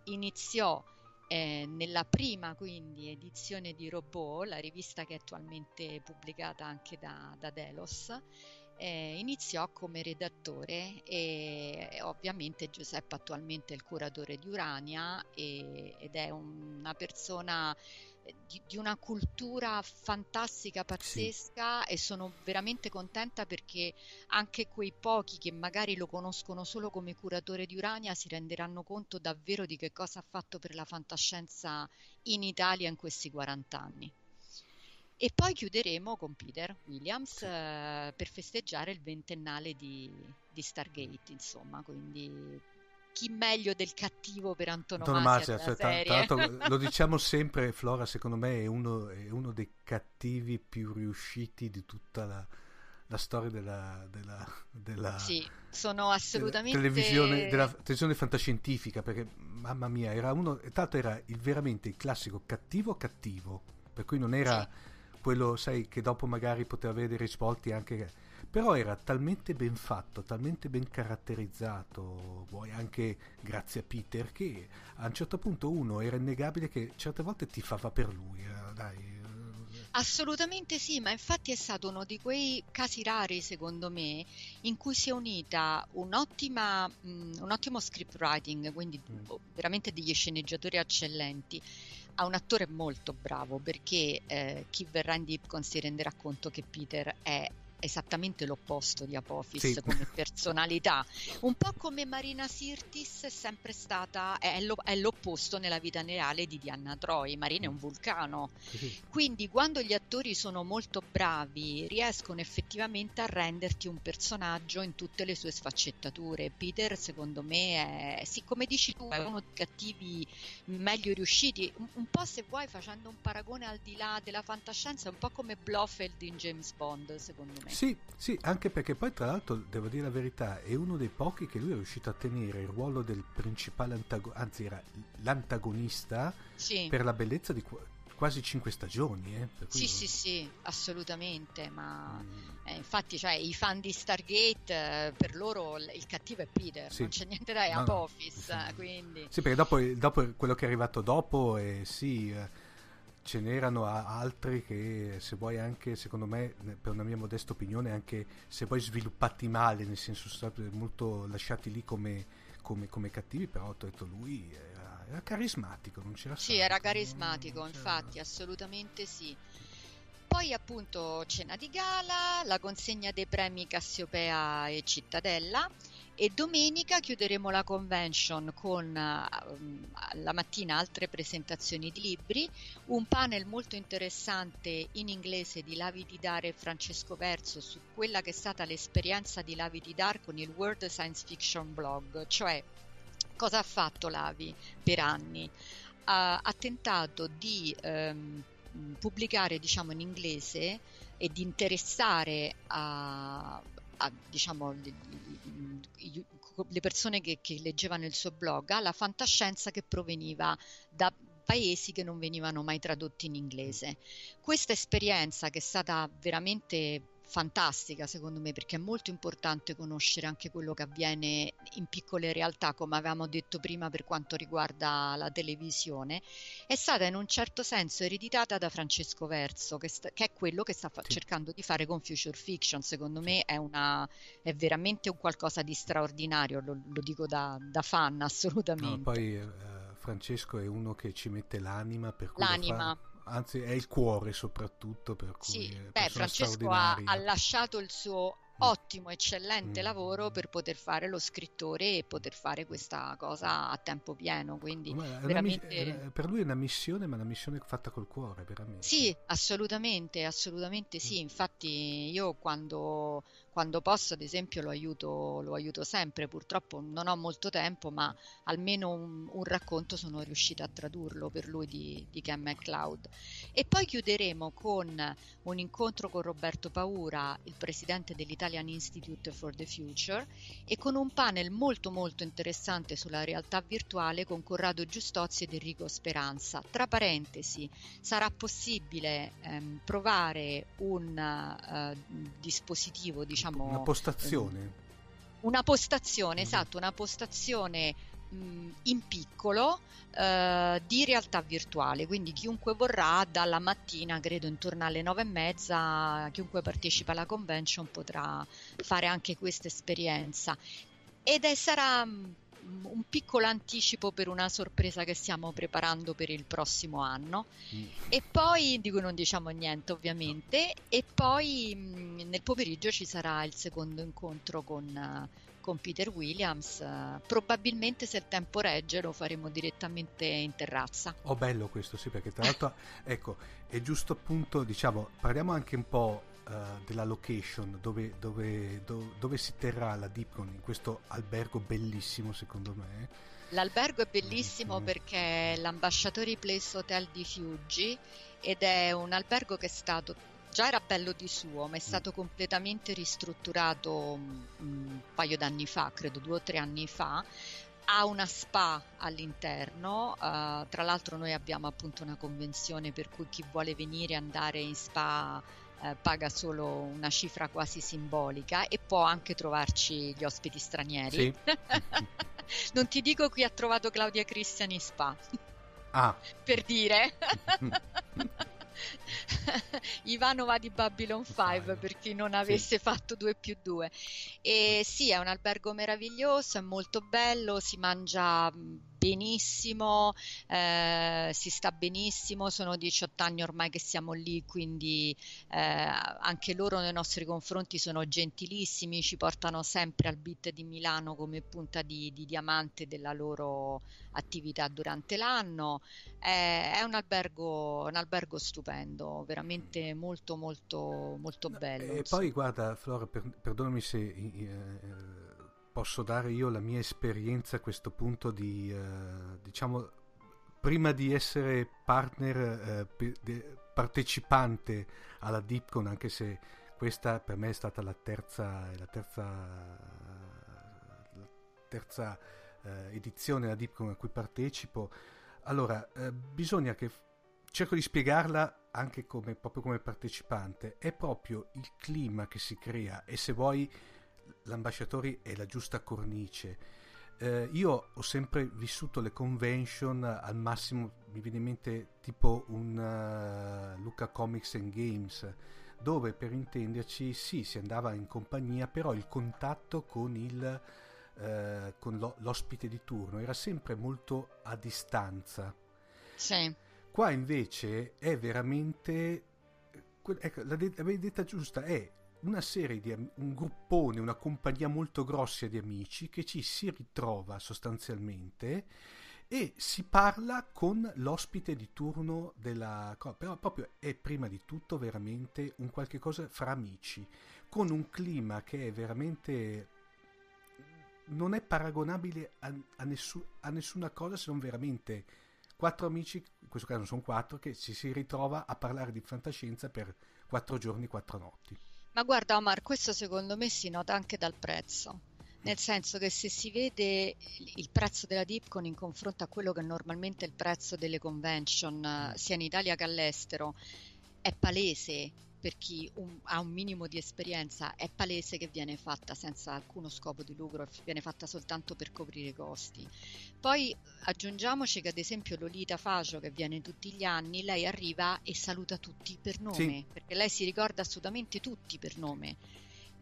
iniziò eh, nella prima quindi edizione di Robot, la rivista che è attualmente pubblicata anche da, da Delos, eh, iniziò come redattore e ovviamente Giuseppe attualmente è il curatore di Urania e, ed è una persona di, di, una cultura fantastica, pazzesca sì. e sono veramente contenta perché anche quei pochi che magari lo conoscono solo come curatore di Urania si renderanno conto davvero di che cosa ha fatto per la fantascienza in Italia in questi 40 anni. E poi chiuderemo con Peter Williams eh, per festeggiare il ventennale di, di Stargate, insomma, quindi chi meglio del cattivo per antonomasia, cioè, tra, tra lo diciamo sempre Flora secondo me è uno, è uno dei cattivi più riusciti di tutta la, la storia della, della, della, sì, sono assolutamente della televisione, della televisione fantascientifica perché mamma mia era uno tanto era il, veramente il classico cattivo cattivo per cui non era sì quello sai che dopo magari poteva avere dei risvolti anche però era talmente ben fatto talmente ben caratterizzato vuoi anche grazie a Peter che a un certo punto uno era innegabile che certe volte ti fava per lui eh, dai Assolutamente sì, ma infatti è stato uno di quei casi rari, secondo me, in cui si è unita un'ottima, mh, un ottimo script writing, quindi mm. veramente degli sceneggiatori eccellenti, ha un attore molto bravo perché eh, chi verrà in Deepcon si renderà conto che Peter è esattamente l'opposto di Apophis sì. come personalità, un po' come Marina Sirtis è sempre stata, è, lo, è, l'opposto nella vita reale di Diana Troy, Marina è un vulcano, sì. quindi quando gli attori sono molto bravi riescono effettivamente a renderti un personaggio in tutte le sue sfaccettature, Peter secondo me è, sì come dici tu, è uno dei cattivi meglio riusciti, un, un po' se vuoi facendo un paragone al di là della fantascienza, un po' come Blofeld in James Bond secondo me me. Sì, sì, anche perché poi tra l'altro devo dire la verità, è uno dei pochi che lui è riuscito a tenere il ruolo del principale antagonista, anzi era l'antagonista sì. per la bellezza di quasi cinque stagioni. Eh, sì, sì, sì, assolutamente. Ma mm. eh, infatti, cioè, i fan di Stargate, eh, per loro il cattivo è Peter, sì. non c'è niente da no, Apophis. No. Quindi... Sì, perché dopo, dopo, quello che è arrivato dopo, eh, sì eh, ce n'erano altri che se vuoi anche secondo me per una mia modesta opinione anche se vuoi sviluppati male nel senso stati molto lasciati lì come, come, come cattivi però ho detto lui era, era carismatico non c'era sì era carismatico non infatti assolutamente sì. Poi appunto cena di gala, la consegna dei premi Cassiopea e Cittadella e domenica chiuderemo la convention con uh, la mattina altre presentazioni di libri, un panel molto interessante in inglese di Lavi di Dare e Francesco Verso su quella che è stata l'esperienza di Lavi di Dar con il World Science Fiction Blog, cioè cosa ha fatto Lavi per anni? Uh, ha tentato di um, pubblicare diciamo in inglese e di interessare a a, diciamo, le persone che, che leggevano il suo blog alla fantascienza che proveniva da paesi che non venivano mai tradotti in inglese. Questa esperienza che è stata veramente fantastica secondo me perché è molto importante conoscere anche quello che avviene in piccole realtà come avevamo detto prima per quanto riguarda la televisione. È stata in un certo senso ereditata da Francesco Verso che, sta, che è quello che sta fa- sì. cercando di fare con Future Fiction. Secondo me è, una, è veramente un qualcosa di straordinario lo, lo dico da, da, fan assolutamente. no, poi eh, Francesco è uno che ci mette l'anima per cui l'anima anzi è il cuore soprattutto per cui sì, beh, Francesco ha, ha, lasciato il suo ottimo, eccellente mm. lavoro per poter fare lo scrittore e poter fare questa cosa a tempo pieno. Quindi veramente... mi- per lui è una missione, ma una missione fatta col cuore, veramente. Sì, assolutamente, assolutamente sì. Mm. Infatti, io quando, quando posso, ad esempio, lo aiuto, lo aiuto sempre. Purtroppo non ho molto tempo, ma almeno un, un racconto sono riuscita a tradurlo per lui di, di Ken MacLeod. E poi chiuderemo con un incontro con Roberto Paura, il presidente dell'Italia Italian Institute for the Future e con un panel molto molto interessante sulla realtà virtuale con Corrado Giustozzi ed Enrico Speranza. Tra parentesi, sarà possibile ehm, provare un uh, dispositivo, diciamo... Una postazione. Um, una postazione, mm-hmm. esatto, una postazione in piccolo eh, di realtà virtuale, quindi chiunque vorrà dalla mattina, credo intorno alle nove e mezza, chiunque partecipa alla convention potrà fare anche questa esperienza ed è, sarà un piccolo anticipo per una sorpresa che stiamo preparando per il prossimo anno. Mm. E poi, di cui non diciamo niente ovviamente, e poi mh, nel pomeriggio ci sarà il secondo incontro con, con Peter Williams. probabilmente se il tempo regge lo faremo direttamente in terrazza. Oh bello questo sì, perché tra l'altro, ecco, è giusto appunto, diciamo, parliamo anche un po' uh, della location dove, dove, dove, dove, si terrà la Deepcon in questo albergo bellissimo secondo me. L'albergo è bellissimo mm. perché è l'Ambasciatori Place Hotel di Fiuggi ed è un albergo che è stato già era bello di suo, ma è mm. stato completamente ristrutturato mm, un paio d'anni fa, credo due o tre anni fa, ha una spa all'interno, uh, tra l'altro noi abbiamo appunto una convenzione per cui chi vuole venire e andare in spa uh, paga solo una cifra quasi simbolica e può anche trovarci gli ospiti stranieri. Sì. non ti dico qui ha trovato Claudia Cristiani spa. Ah. per dire. Ivanova di Babylon 5 per chi non avesse sì. fatto 2 più 2 e sì è un albergo meraviglioso è molto bello si mangia benissimo, eh, si sta benissimo, sono 18 anni ormai che siamo lì, quindi eh, anche loro nei nostri confronti sono gentilissimi, ci portano sempre al beat di Milano come punta di, di diamante della loro attività durante l'anno. È, è un, albergo, un albergo stupendo, veramente molto molto molto bello. E poi guarda Flora, per, perdonami se... Eh, posso dare io la mia esperienza a questo punto di, eh, diciamo, prima di essere partner, eh, partecipante alla DeepCon, anche se questa per me è stata la terza, la terza, la terza eh, edizione della DeepCon a cui partecipo, allora eh, bisogna che cerco di spiegarla anche come, proprio come partecipante, è proprio il clima che si crea e se vuoi l'ambasciatore è la giusta cornice. Eh, io ho sempre vissuto le convention al massimo, mi viene in mente tipo un uh, Luca Comics and Games, dove per intenderci sì, si andava in compagnia, però il contatto con, il, uh, con lo, l'ospite di turno era sempre molto a distanza. Sì. Qua invece è veramente, ecco, l'avevi detta giusta, è una serie di un gruppone, una compagnia molto grossa di amici che ci si ritrova sostanzialmente e si parla con l'ospite di turno della però proprio è prima di tutto veramente un qualche cosa fra amici con un clima che è veramente non è paragonabile a, a, nessu, a nessuna cosa se non veramente quattro amici, in questo caso sono quattro, che ci si ritrova a parlare di fantascienza per quattro giorni, quattro notti. Ma guarda Omar, questo secondo me si nota anche dal prezzo, nel senso che se si vede il prezzo della Dipcon in confronto a quello che normalmente è il prezzo delle convention, sia in Italia che all'estero, è palese per chi un, ha un minimo di esperienza, è palese che viene fatta senza alcuno scopo di lucro, viene fatta soltanto per coprire i costi. Poi aggiungiamoci che ad esempio Lolita Facio, che viene tutti gli anni, lei arriva e saluta tutti per nome, sì. perché lei si ricorda assolutamente tutti per nome.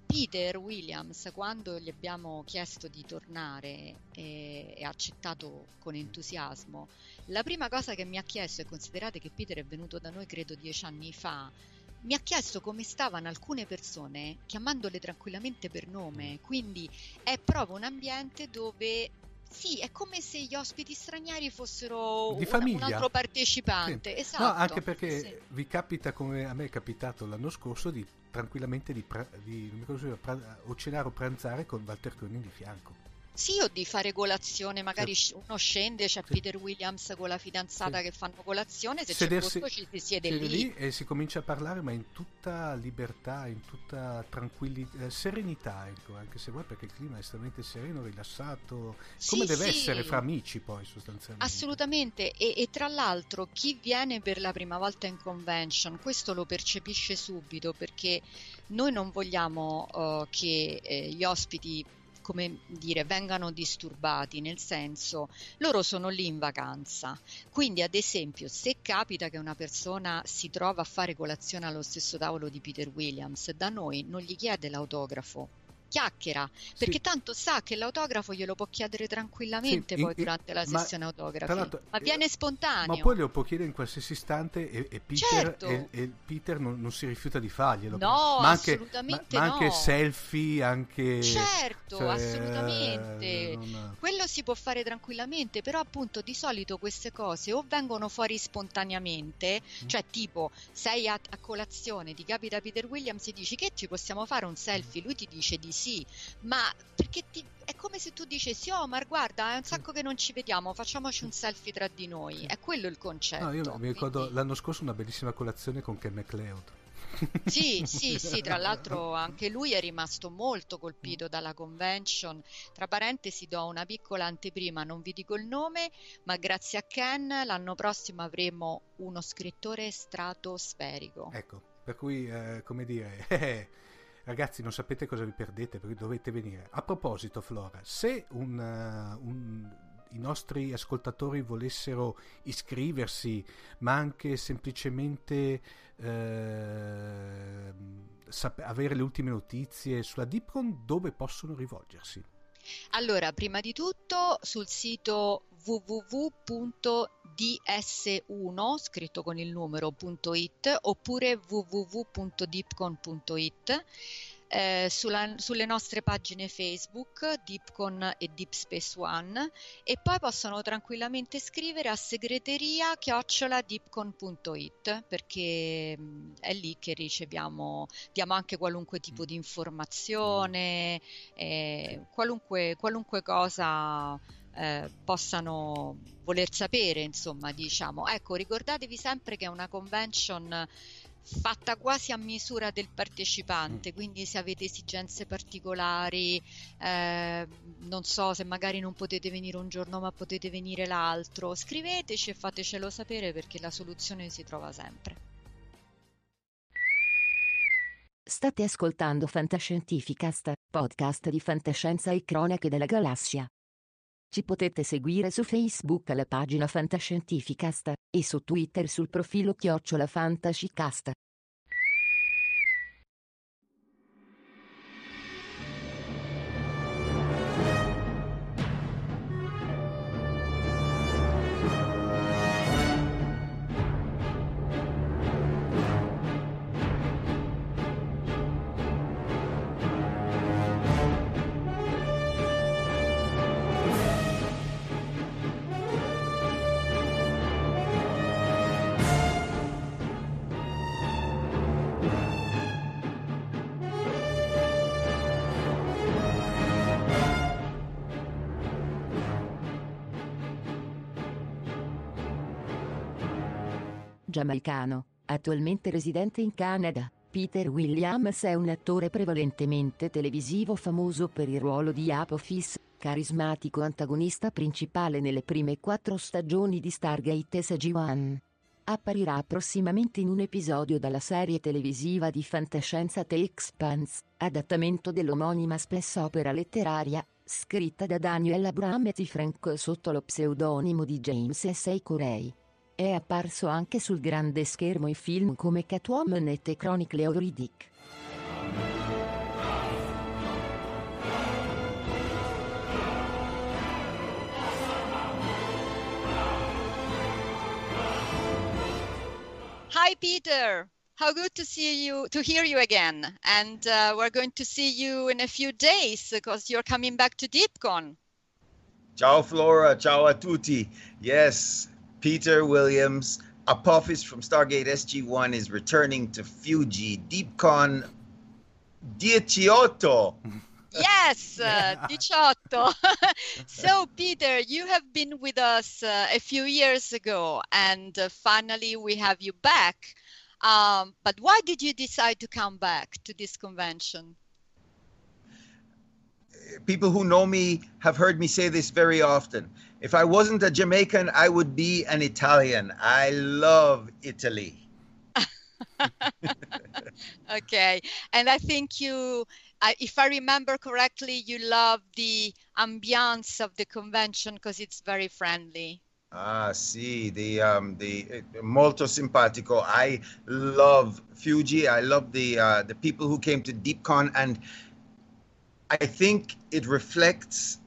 Peter Williams, quando gli abbiamo chiesto di tornare e, e, ha accettato con entusiasmo, la prima cosa che mi ha chiesto, e considerate che Peter è venuto da noi credo dieci anni fa, mi ha chiesto come stavano alcune persone chiamandole tranquillamente per nome, quindi è proprio un ambiente dove sì, è come se gli ospiti stranieri fossero di un, altro partecipante. Sì. Esatto. No, anche perché sì. vi capita, come a me è capitato l'anno scorso, di tranquillamente di, pra- di o cenare o pranzare con Walter Koenig di fianco. Sì, o di fare colazione, magari sì. uno scende, c'è sì. Peter Williams con la fidanzata sì. che fanno colazione, se Sedersi, c'è posto ci si siede lì. lì. E si comincia a parlare, ma in tutta libertà, in tutta tranquillità, eh, serenità, ecco, anche se vuoi, perché il clima è estremamente sereno, rilassato, come deve essere fra amici poi sostanzialmente. Assolutamente, e, e, tra l'altro chi viene per la prima volta in convention, questo lo percepisce subito, perché noi non vogliamo uh, che eh, gli ospiti come dire, vengano disturbati, nel senso loro sono lì in vacanza. Quindi, ad esempio, se capita che una persona si trova a fare colazione allo stesso tavolo di Peter Williams, da noi non gli chiede l'autografo, chiacchiera, perché sì. tanto sa che l'autografo glielo può chiedere tranquillamente sì, poi in, durante la sessione autografi, ma viene spontaneo. Ma poi lo può chiedere in qualsiasi istante e, e Peter, certo. e, e Peter non, non, si rifiuta di farglielo. No, ma anche, assolutamente ma, ma anche selfie, anche... Certo, cioè, assolutamente. Non... Quello si può fare tranquillamente, però appunto di solito queste cose o vengono fuori spontaneamente, mm. cioè tipo sei a, a colazione, ti capita Peter Williams e dici che ci possiamo fare un selfie, lui ti dice di sì, ma perché ti, è come se tu dicessi oh ma guarda è un sacco che non ci vediamo facciamoci un selfie tra di noi. È quello il concetto no, io mi ricordo quindi... l'anno scorso una bellissima colazione con Ken McLeod sì, sì, sì, tra l'altro anche lui è rimasto molto colpito dalla convention. Tra parentesi do una piccola anteprima, non vi dico il nome, ma grazie a Ken l'anno prossimo avremo uno scrittore stratosferico. Ecco, per cui, eh, come dire, eh, ragazzi non sapete cosa vi perdete, perché dovete venire. A proposito, Flora, se un, uh, un i nostri ascoltatori volessero iscriversi, ma anche semplicemente eh, sap- avere le ultime notizie sulla Dipcon, dove possono rivolgersi? Allora, prima di tutto sul sito www.ds1 scritto con il numero.it oppure www.dipcon.it eh, sulla, sulle nostre pagine Facebook, Deepcon e Deep Space One, e poi possono tranquillamente scrivere a segreteria chioccioladeepcon.it perché mh, è lì che riceviamo, diamo anche qualunque tipo mm. di informazione, eh, qualunque, qualunque cosa. Eh, possano voler sapere, insomma, diciamo. Ecco, ricordatevi sempre che è una convention fatta quasi a misura del partecipante, mm. quindi se avete esigenze particolari, eh, non so se magari non potete venire un giorno ma potete venire l'altro, scriveteci e fatecelo sapere perché la soluzione si trova sempre. State ascoltando Fantascientificast, podcast di fantascienza e cronache della galassia. Ci potete seguire su Facebook alla pagina Fantascientificast e su Twitter sul profilo Chiocciola Fantascicast. Giamaicano, attualmente residente in Canada. Peter Williams è un attore prevalentemente televisivo famoso per il ruolo di Apophis, carismatico antagonista principale nelle prime quattro stagioni di Stargate SG-1. Apparirà prossimamente in un episodio dalla serie televisiva di fantascienza The Expanse, adattamento dell'omonima space opera letteraria, scritta da Daniel Abram e Frank sotto lo pseudonimo di James S. Corey. È apparso anche sul grande schermo in film come Catwoman e The Chronicle of Riddick. Hi Peter, how good to see you, to hear you again. And uh, we're going to see you in a few days because you're coming back to DeepCon. Ciao Flora, ciao a tutti. Yes, Peter Williams, Apophis from Stargate SG-1 is returning to Fuji. DeepCon Dieciotto. Yes, uh, Dieciotto. so, Peter, you have been with us uh, a few years ago, and uh, finally we have you back. Um, but why did you decide to come back to this convention? People who know me have heard me say this very often. If I wasn't a Jamaican, I would be an Italian. I love Italy. okay. And I think you, if I remember correctly, you love the ambiance of the convention because it's very friendly. Ah, sì, the um, the uh, molto simpatico. I love Fuji. I love the uh, the people who came to DeepCon, and I think it reflects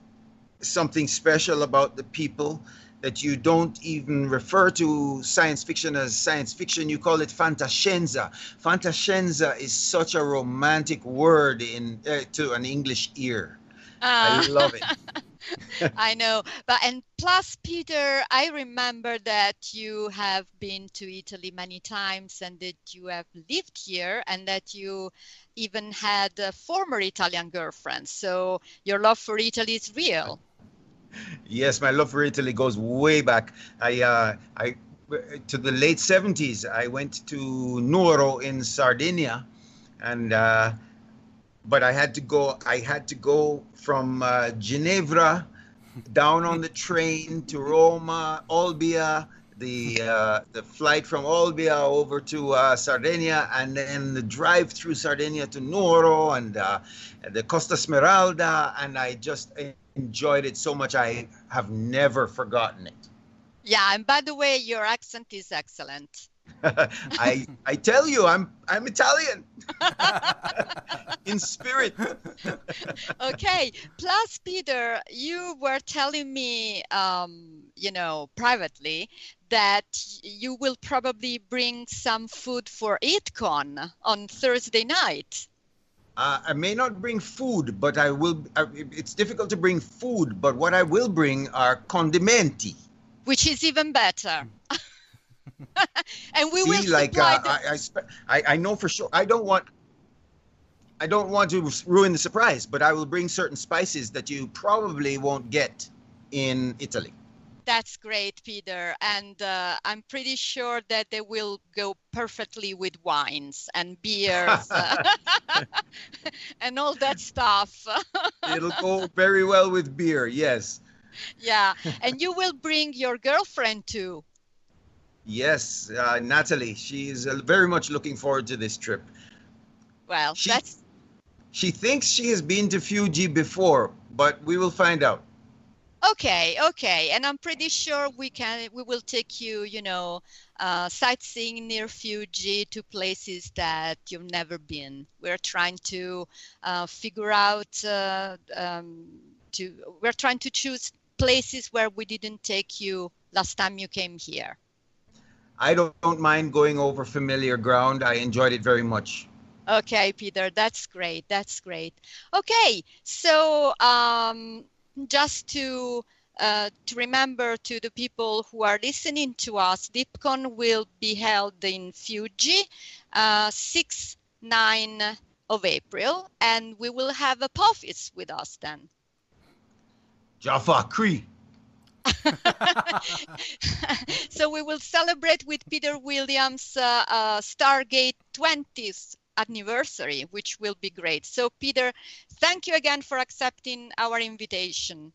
something special about the people that you don't even refer to science fiction as science fiction. You call it fantascienza. Fantascienza is such a romantic word in uh, to an english ear. Uh. i love it I know. But and plus, Peter, I remember that you have been to Italy many times and that you have lived here and that you even had a former Italian girlfriend. So your love for Italy is real. Yes, my love for Italy goes way back. I, uh, I, to the late 70s, I went to Nuoro in Sardinia and uh, but I had to go. I had to go from uh, down on the train to Roma, Olbia, the uh, the flight from Olbia over to uh, Sardinia, and then the drive through Sardinia to Nuoro and uh, the Costa Smeralda, and I just enjoyed it so much. I have never forgotten it. Yeah, and by the way, your accent is excellent. I I tell you, I'm I'm Italian in spirit. okay. Plus, Peter, you were telling me, um, you know, privately that you will probably bring some food for EatCon on Thursday night. Uh, I may not bring food, but I will. Uh, it's difficult to bring food, but what I will bring are condimenti, which is even better. and we See, will like uh, I, I, I know for sure. I don't want. I don't want to ruin the surprise, but I will bring certain spices that you probably won't get in Italy. That's great, Peter. And uh, I'm pretty sure that they will go perfectly with wines and beers and all that stuff. It'll go very well with beer, yes. Yeah. And you will bring your girlfriend too. Yes, uh, Natalie. She's uh, very much looking forward to this trip. Well, she, that's. She thinks she has been to Fuji before, but we will find out. Okay, okay, and I'm pretty sure we can. We will take you, you know, uh, sightseeing near Fuji to places that you've never been. We're trying to uh, figure out. Uh, um, to we're trying to choose places where we didn't take you last time you came here. I don't, don't mind going over familiar ground. I enjoyed it very much. Okay, Peter, that's great. That's great. Okay, so um, just to uh, to remember to the people who are listening to us, DeepCon will be held in Fuji, uh, 6, 9 of April, and we will have a Apophis with us then. Jaffa Cree. so we will celebrate with Peter Williams uh, uh, Stargate 20th anniversary, which will be great. So, Peter, thank you again for accepting our invitation.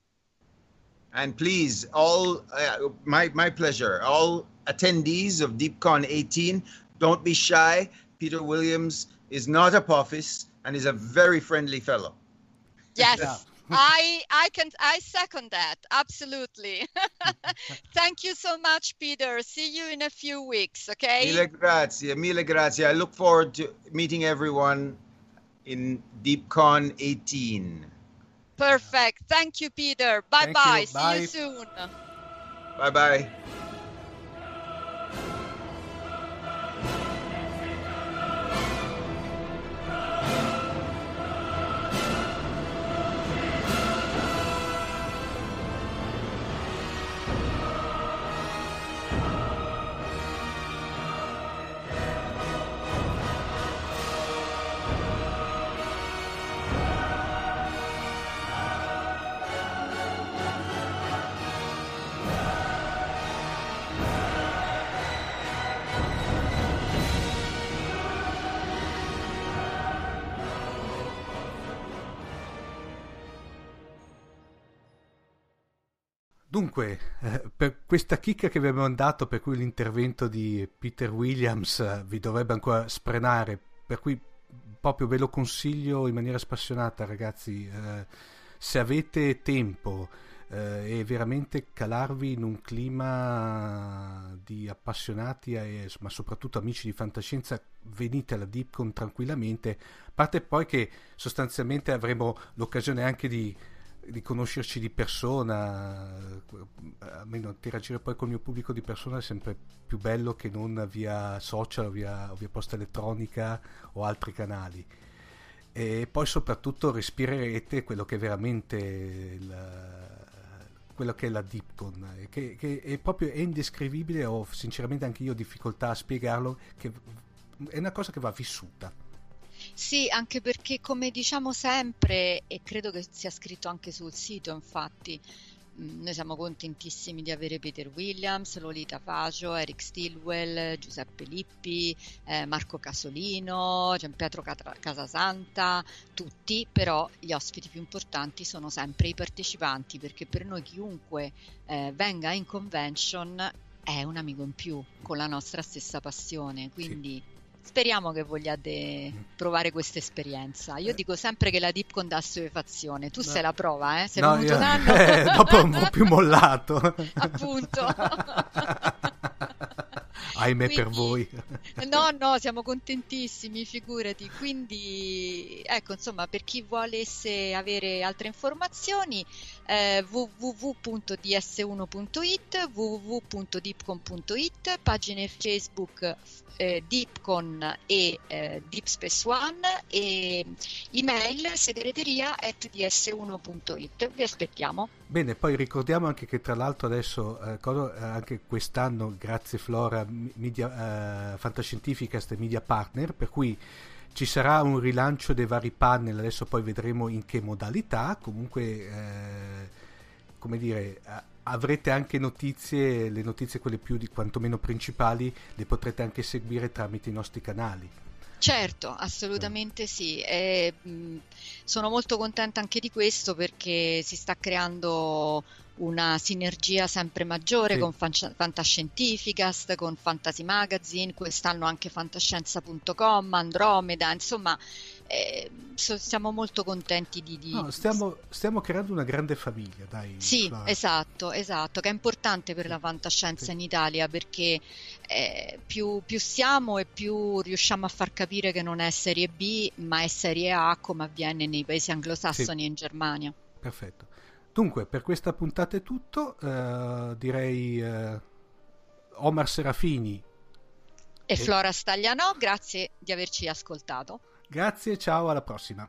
And please, all uh, my my pleasure. All attendees of DeepCon 18, don't be shy. Peter Williams is not a Apophis and is a very friendly fellow. Yes. I I can I second that absolutely. Thank you so much, Peter. See you in a few weeks. Okay. Mille grazie, mille grazie. I look forward to meeting everyone in DeepCon 18. Perfect. Thank you, Peter. Bye bye. See you soon. Bye bye. Dunque, eh, per questa chicca che vi abbiamo dato, per cui l'intervento di Peter Williams eh, vi dovrebbe ancora sprenare, per cui proprio ve lo consiglio in maniera spassionata, ragazzi. Eh, se avete tempo, eh, e veramente calarvi in un clima di appassionati, e, ma soprattutto amici di fantascienza, venite alla DeepCon tranquillamente, a parte poi che sostanzialmente avremo l'occasione anche di di conoscerci di persona, almeno interagire poi con il mio pubblico di persona è sempre più bello che non via social, via, via posta elettronica o altri canali. E poi soprattutto respirerete quello che è veramente il, quello che è la Deepcon, che, che è proprio è indescrivibile, ho sinceramente anche io difficoltà a spiegarlo, che è una cosa che va vissuta. Sì, anche perché come diciamo sempre, e credo che sia scritto anche sul sito, infatti, mm, noi siamo contentissimi di avere Peter Williams, Lolita Facio, Eric Stilwell, Giuseppe Lippi, eh, Marco Casolino, Gianpietro Casasanta, tutti, però gli ospiti più importanti sono sempre i partecipanti, perché per noi chiunque eh, venga in convention è un amico in più con la nostra stessa passione, quindi... Sì Speriamo che vogliate provare questa esperienza. Io eh. dico sempre che la Dipcon dà assuefazione. Tu no. sei la prova, eh? Sei no, venuto io... un anno. Eh, dopo un po' più mollato. Appunto. ahimè Quindi, per voi. no, no, siamo contentissimi, figurati. Quindi, ecco, insomma, per chi volesse avere altre informazioni, eh, www.ds1.it, www.deepcon.it, pagine Facebook eh, Deepcon e eh, Deep Space One e email segreteria at ds1.it. Vi aspettiamo. Bene, poi ricordiamo anche che tra l'altro adesso, eh, anche quest'anno, grazie Flora, media, eh, Fantascientificast e Media Partner, per cui ci sarà un rilancio dei vari panel, adesso poi vedremo in che modalità, comunque, eh, come dire, avrete anche notizie, le notizie quelle più di quantomeno principali, le potrete anche seguire tramite i nostri canali. Certo, assolutamente sì. E, mh, sono molto contenta anche di questo perché si sta creando una sinergia sempre maggiore sì. con Fantascientificast, con Fantasy Magazine, quest'anno anche fantascienza.com, Andromeda, insomma eh, so, siamo molto contenti di... di... No, stiamo, stiamo, creando una grande famiglia, dai. Sì, Flavio. esatto, esatto, che è importante per la fantascienza sì. in Italia perché eh, più, più siamo e più riusciamo a far capire che non è serie B ma è serie A come avviene nei paesi anglosassoni sì. e in Germania. Perfetto. Dunque, per questa puntata è tutto. Uh, direi uh, Omar Serafini e, e Flora Stagliano, grazie di averci ascoltato. Grazie, ciao, alla prossima.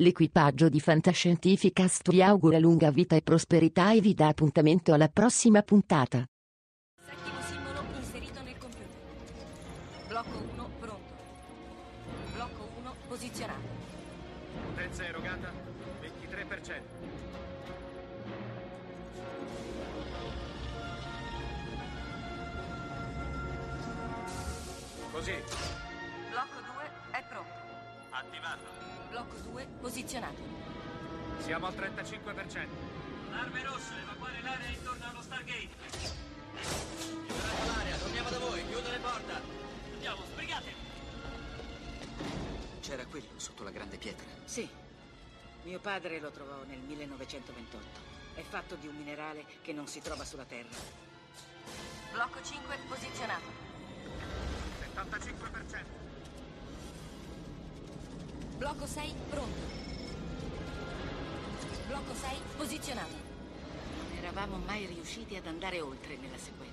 L'equipaggio di Fantascientificast vi augura lunga vita e prosperità e vi dà appuntamento alla prossima puntata. Settimo simbolo inserito nel computer. Blocco 1 pronto. Blocco 1 posizionato. Potenza erogata 23%. Così. 2 posizionato. Siamo al 35%. Arme rosse, evacuare l'area intorno allo Stargate. Chiuderete l'area, torniamo da voi, chiudo le porte. Andiamo, sbrigate. C'era quello sotto la grande pietra. Sì. Mio padre lo trovò nel 1928. È fatto di un minerale che non si trova sulla Terra. Blocco 5 posizionato. 75%. Blocco 6 pronto. Blocco 6 posizionato. Non eravamo mai riusciti ad andare oltre nella sequenza.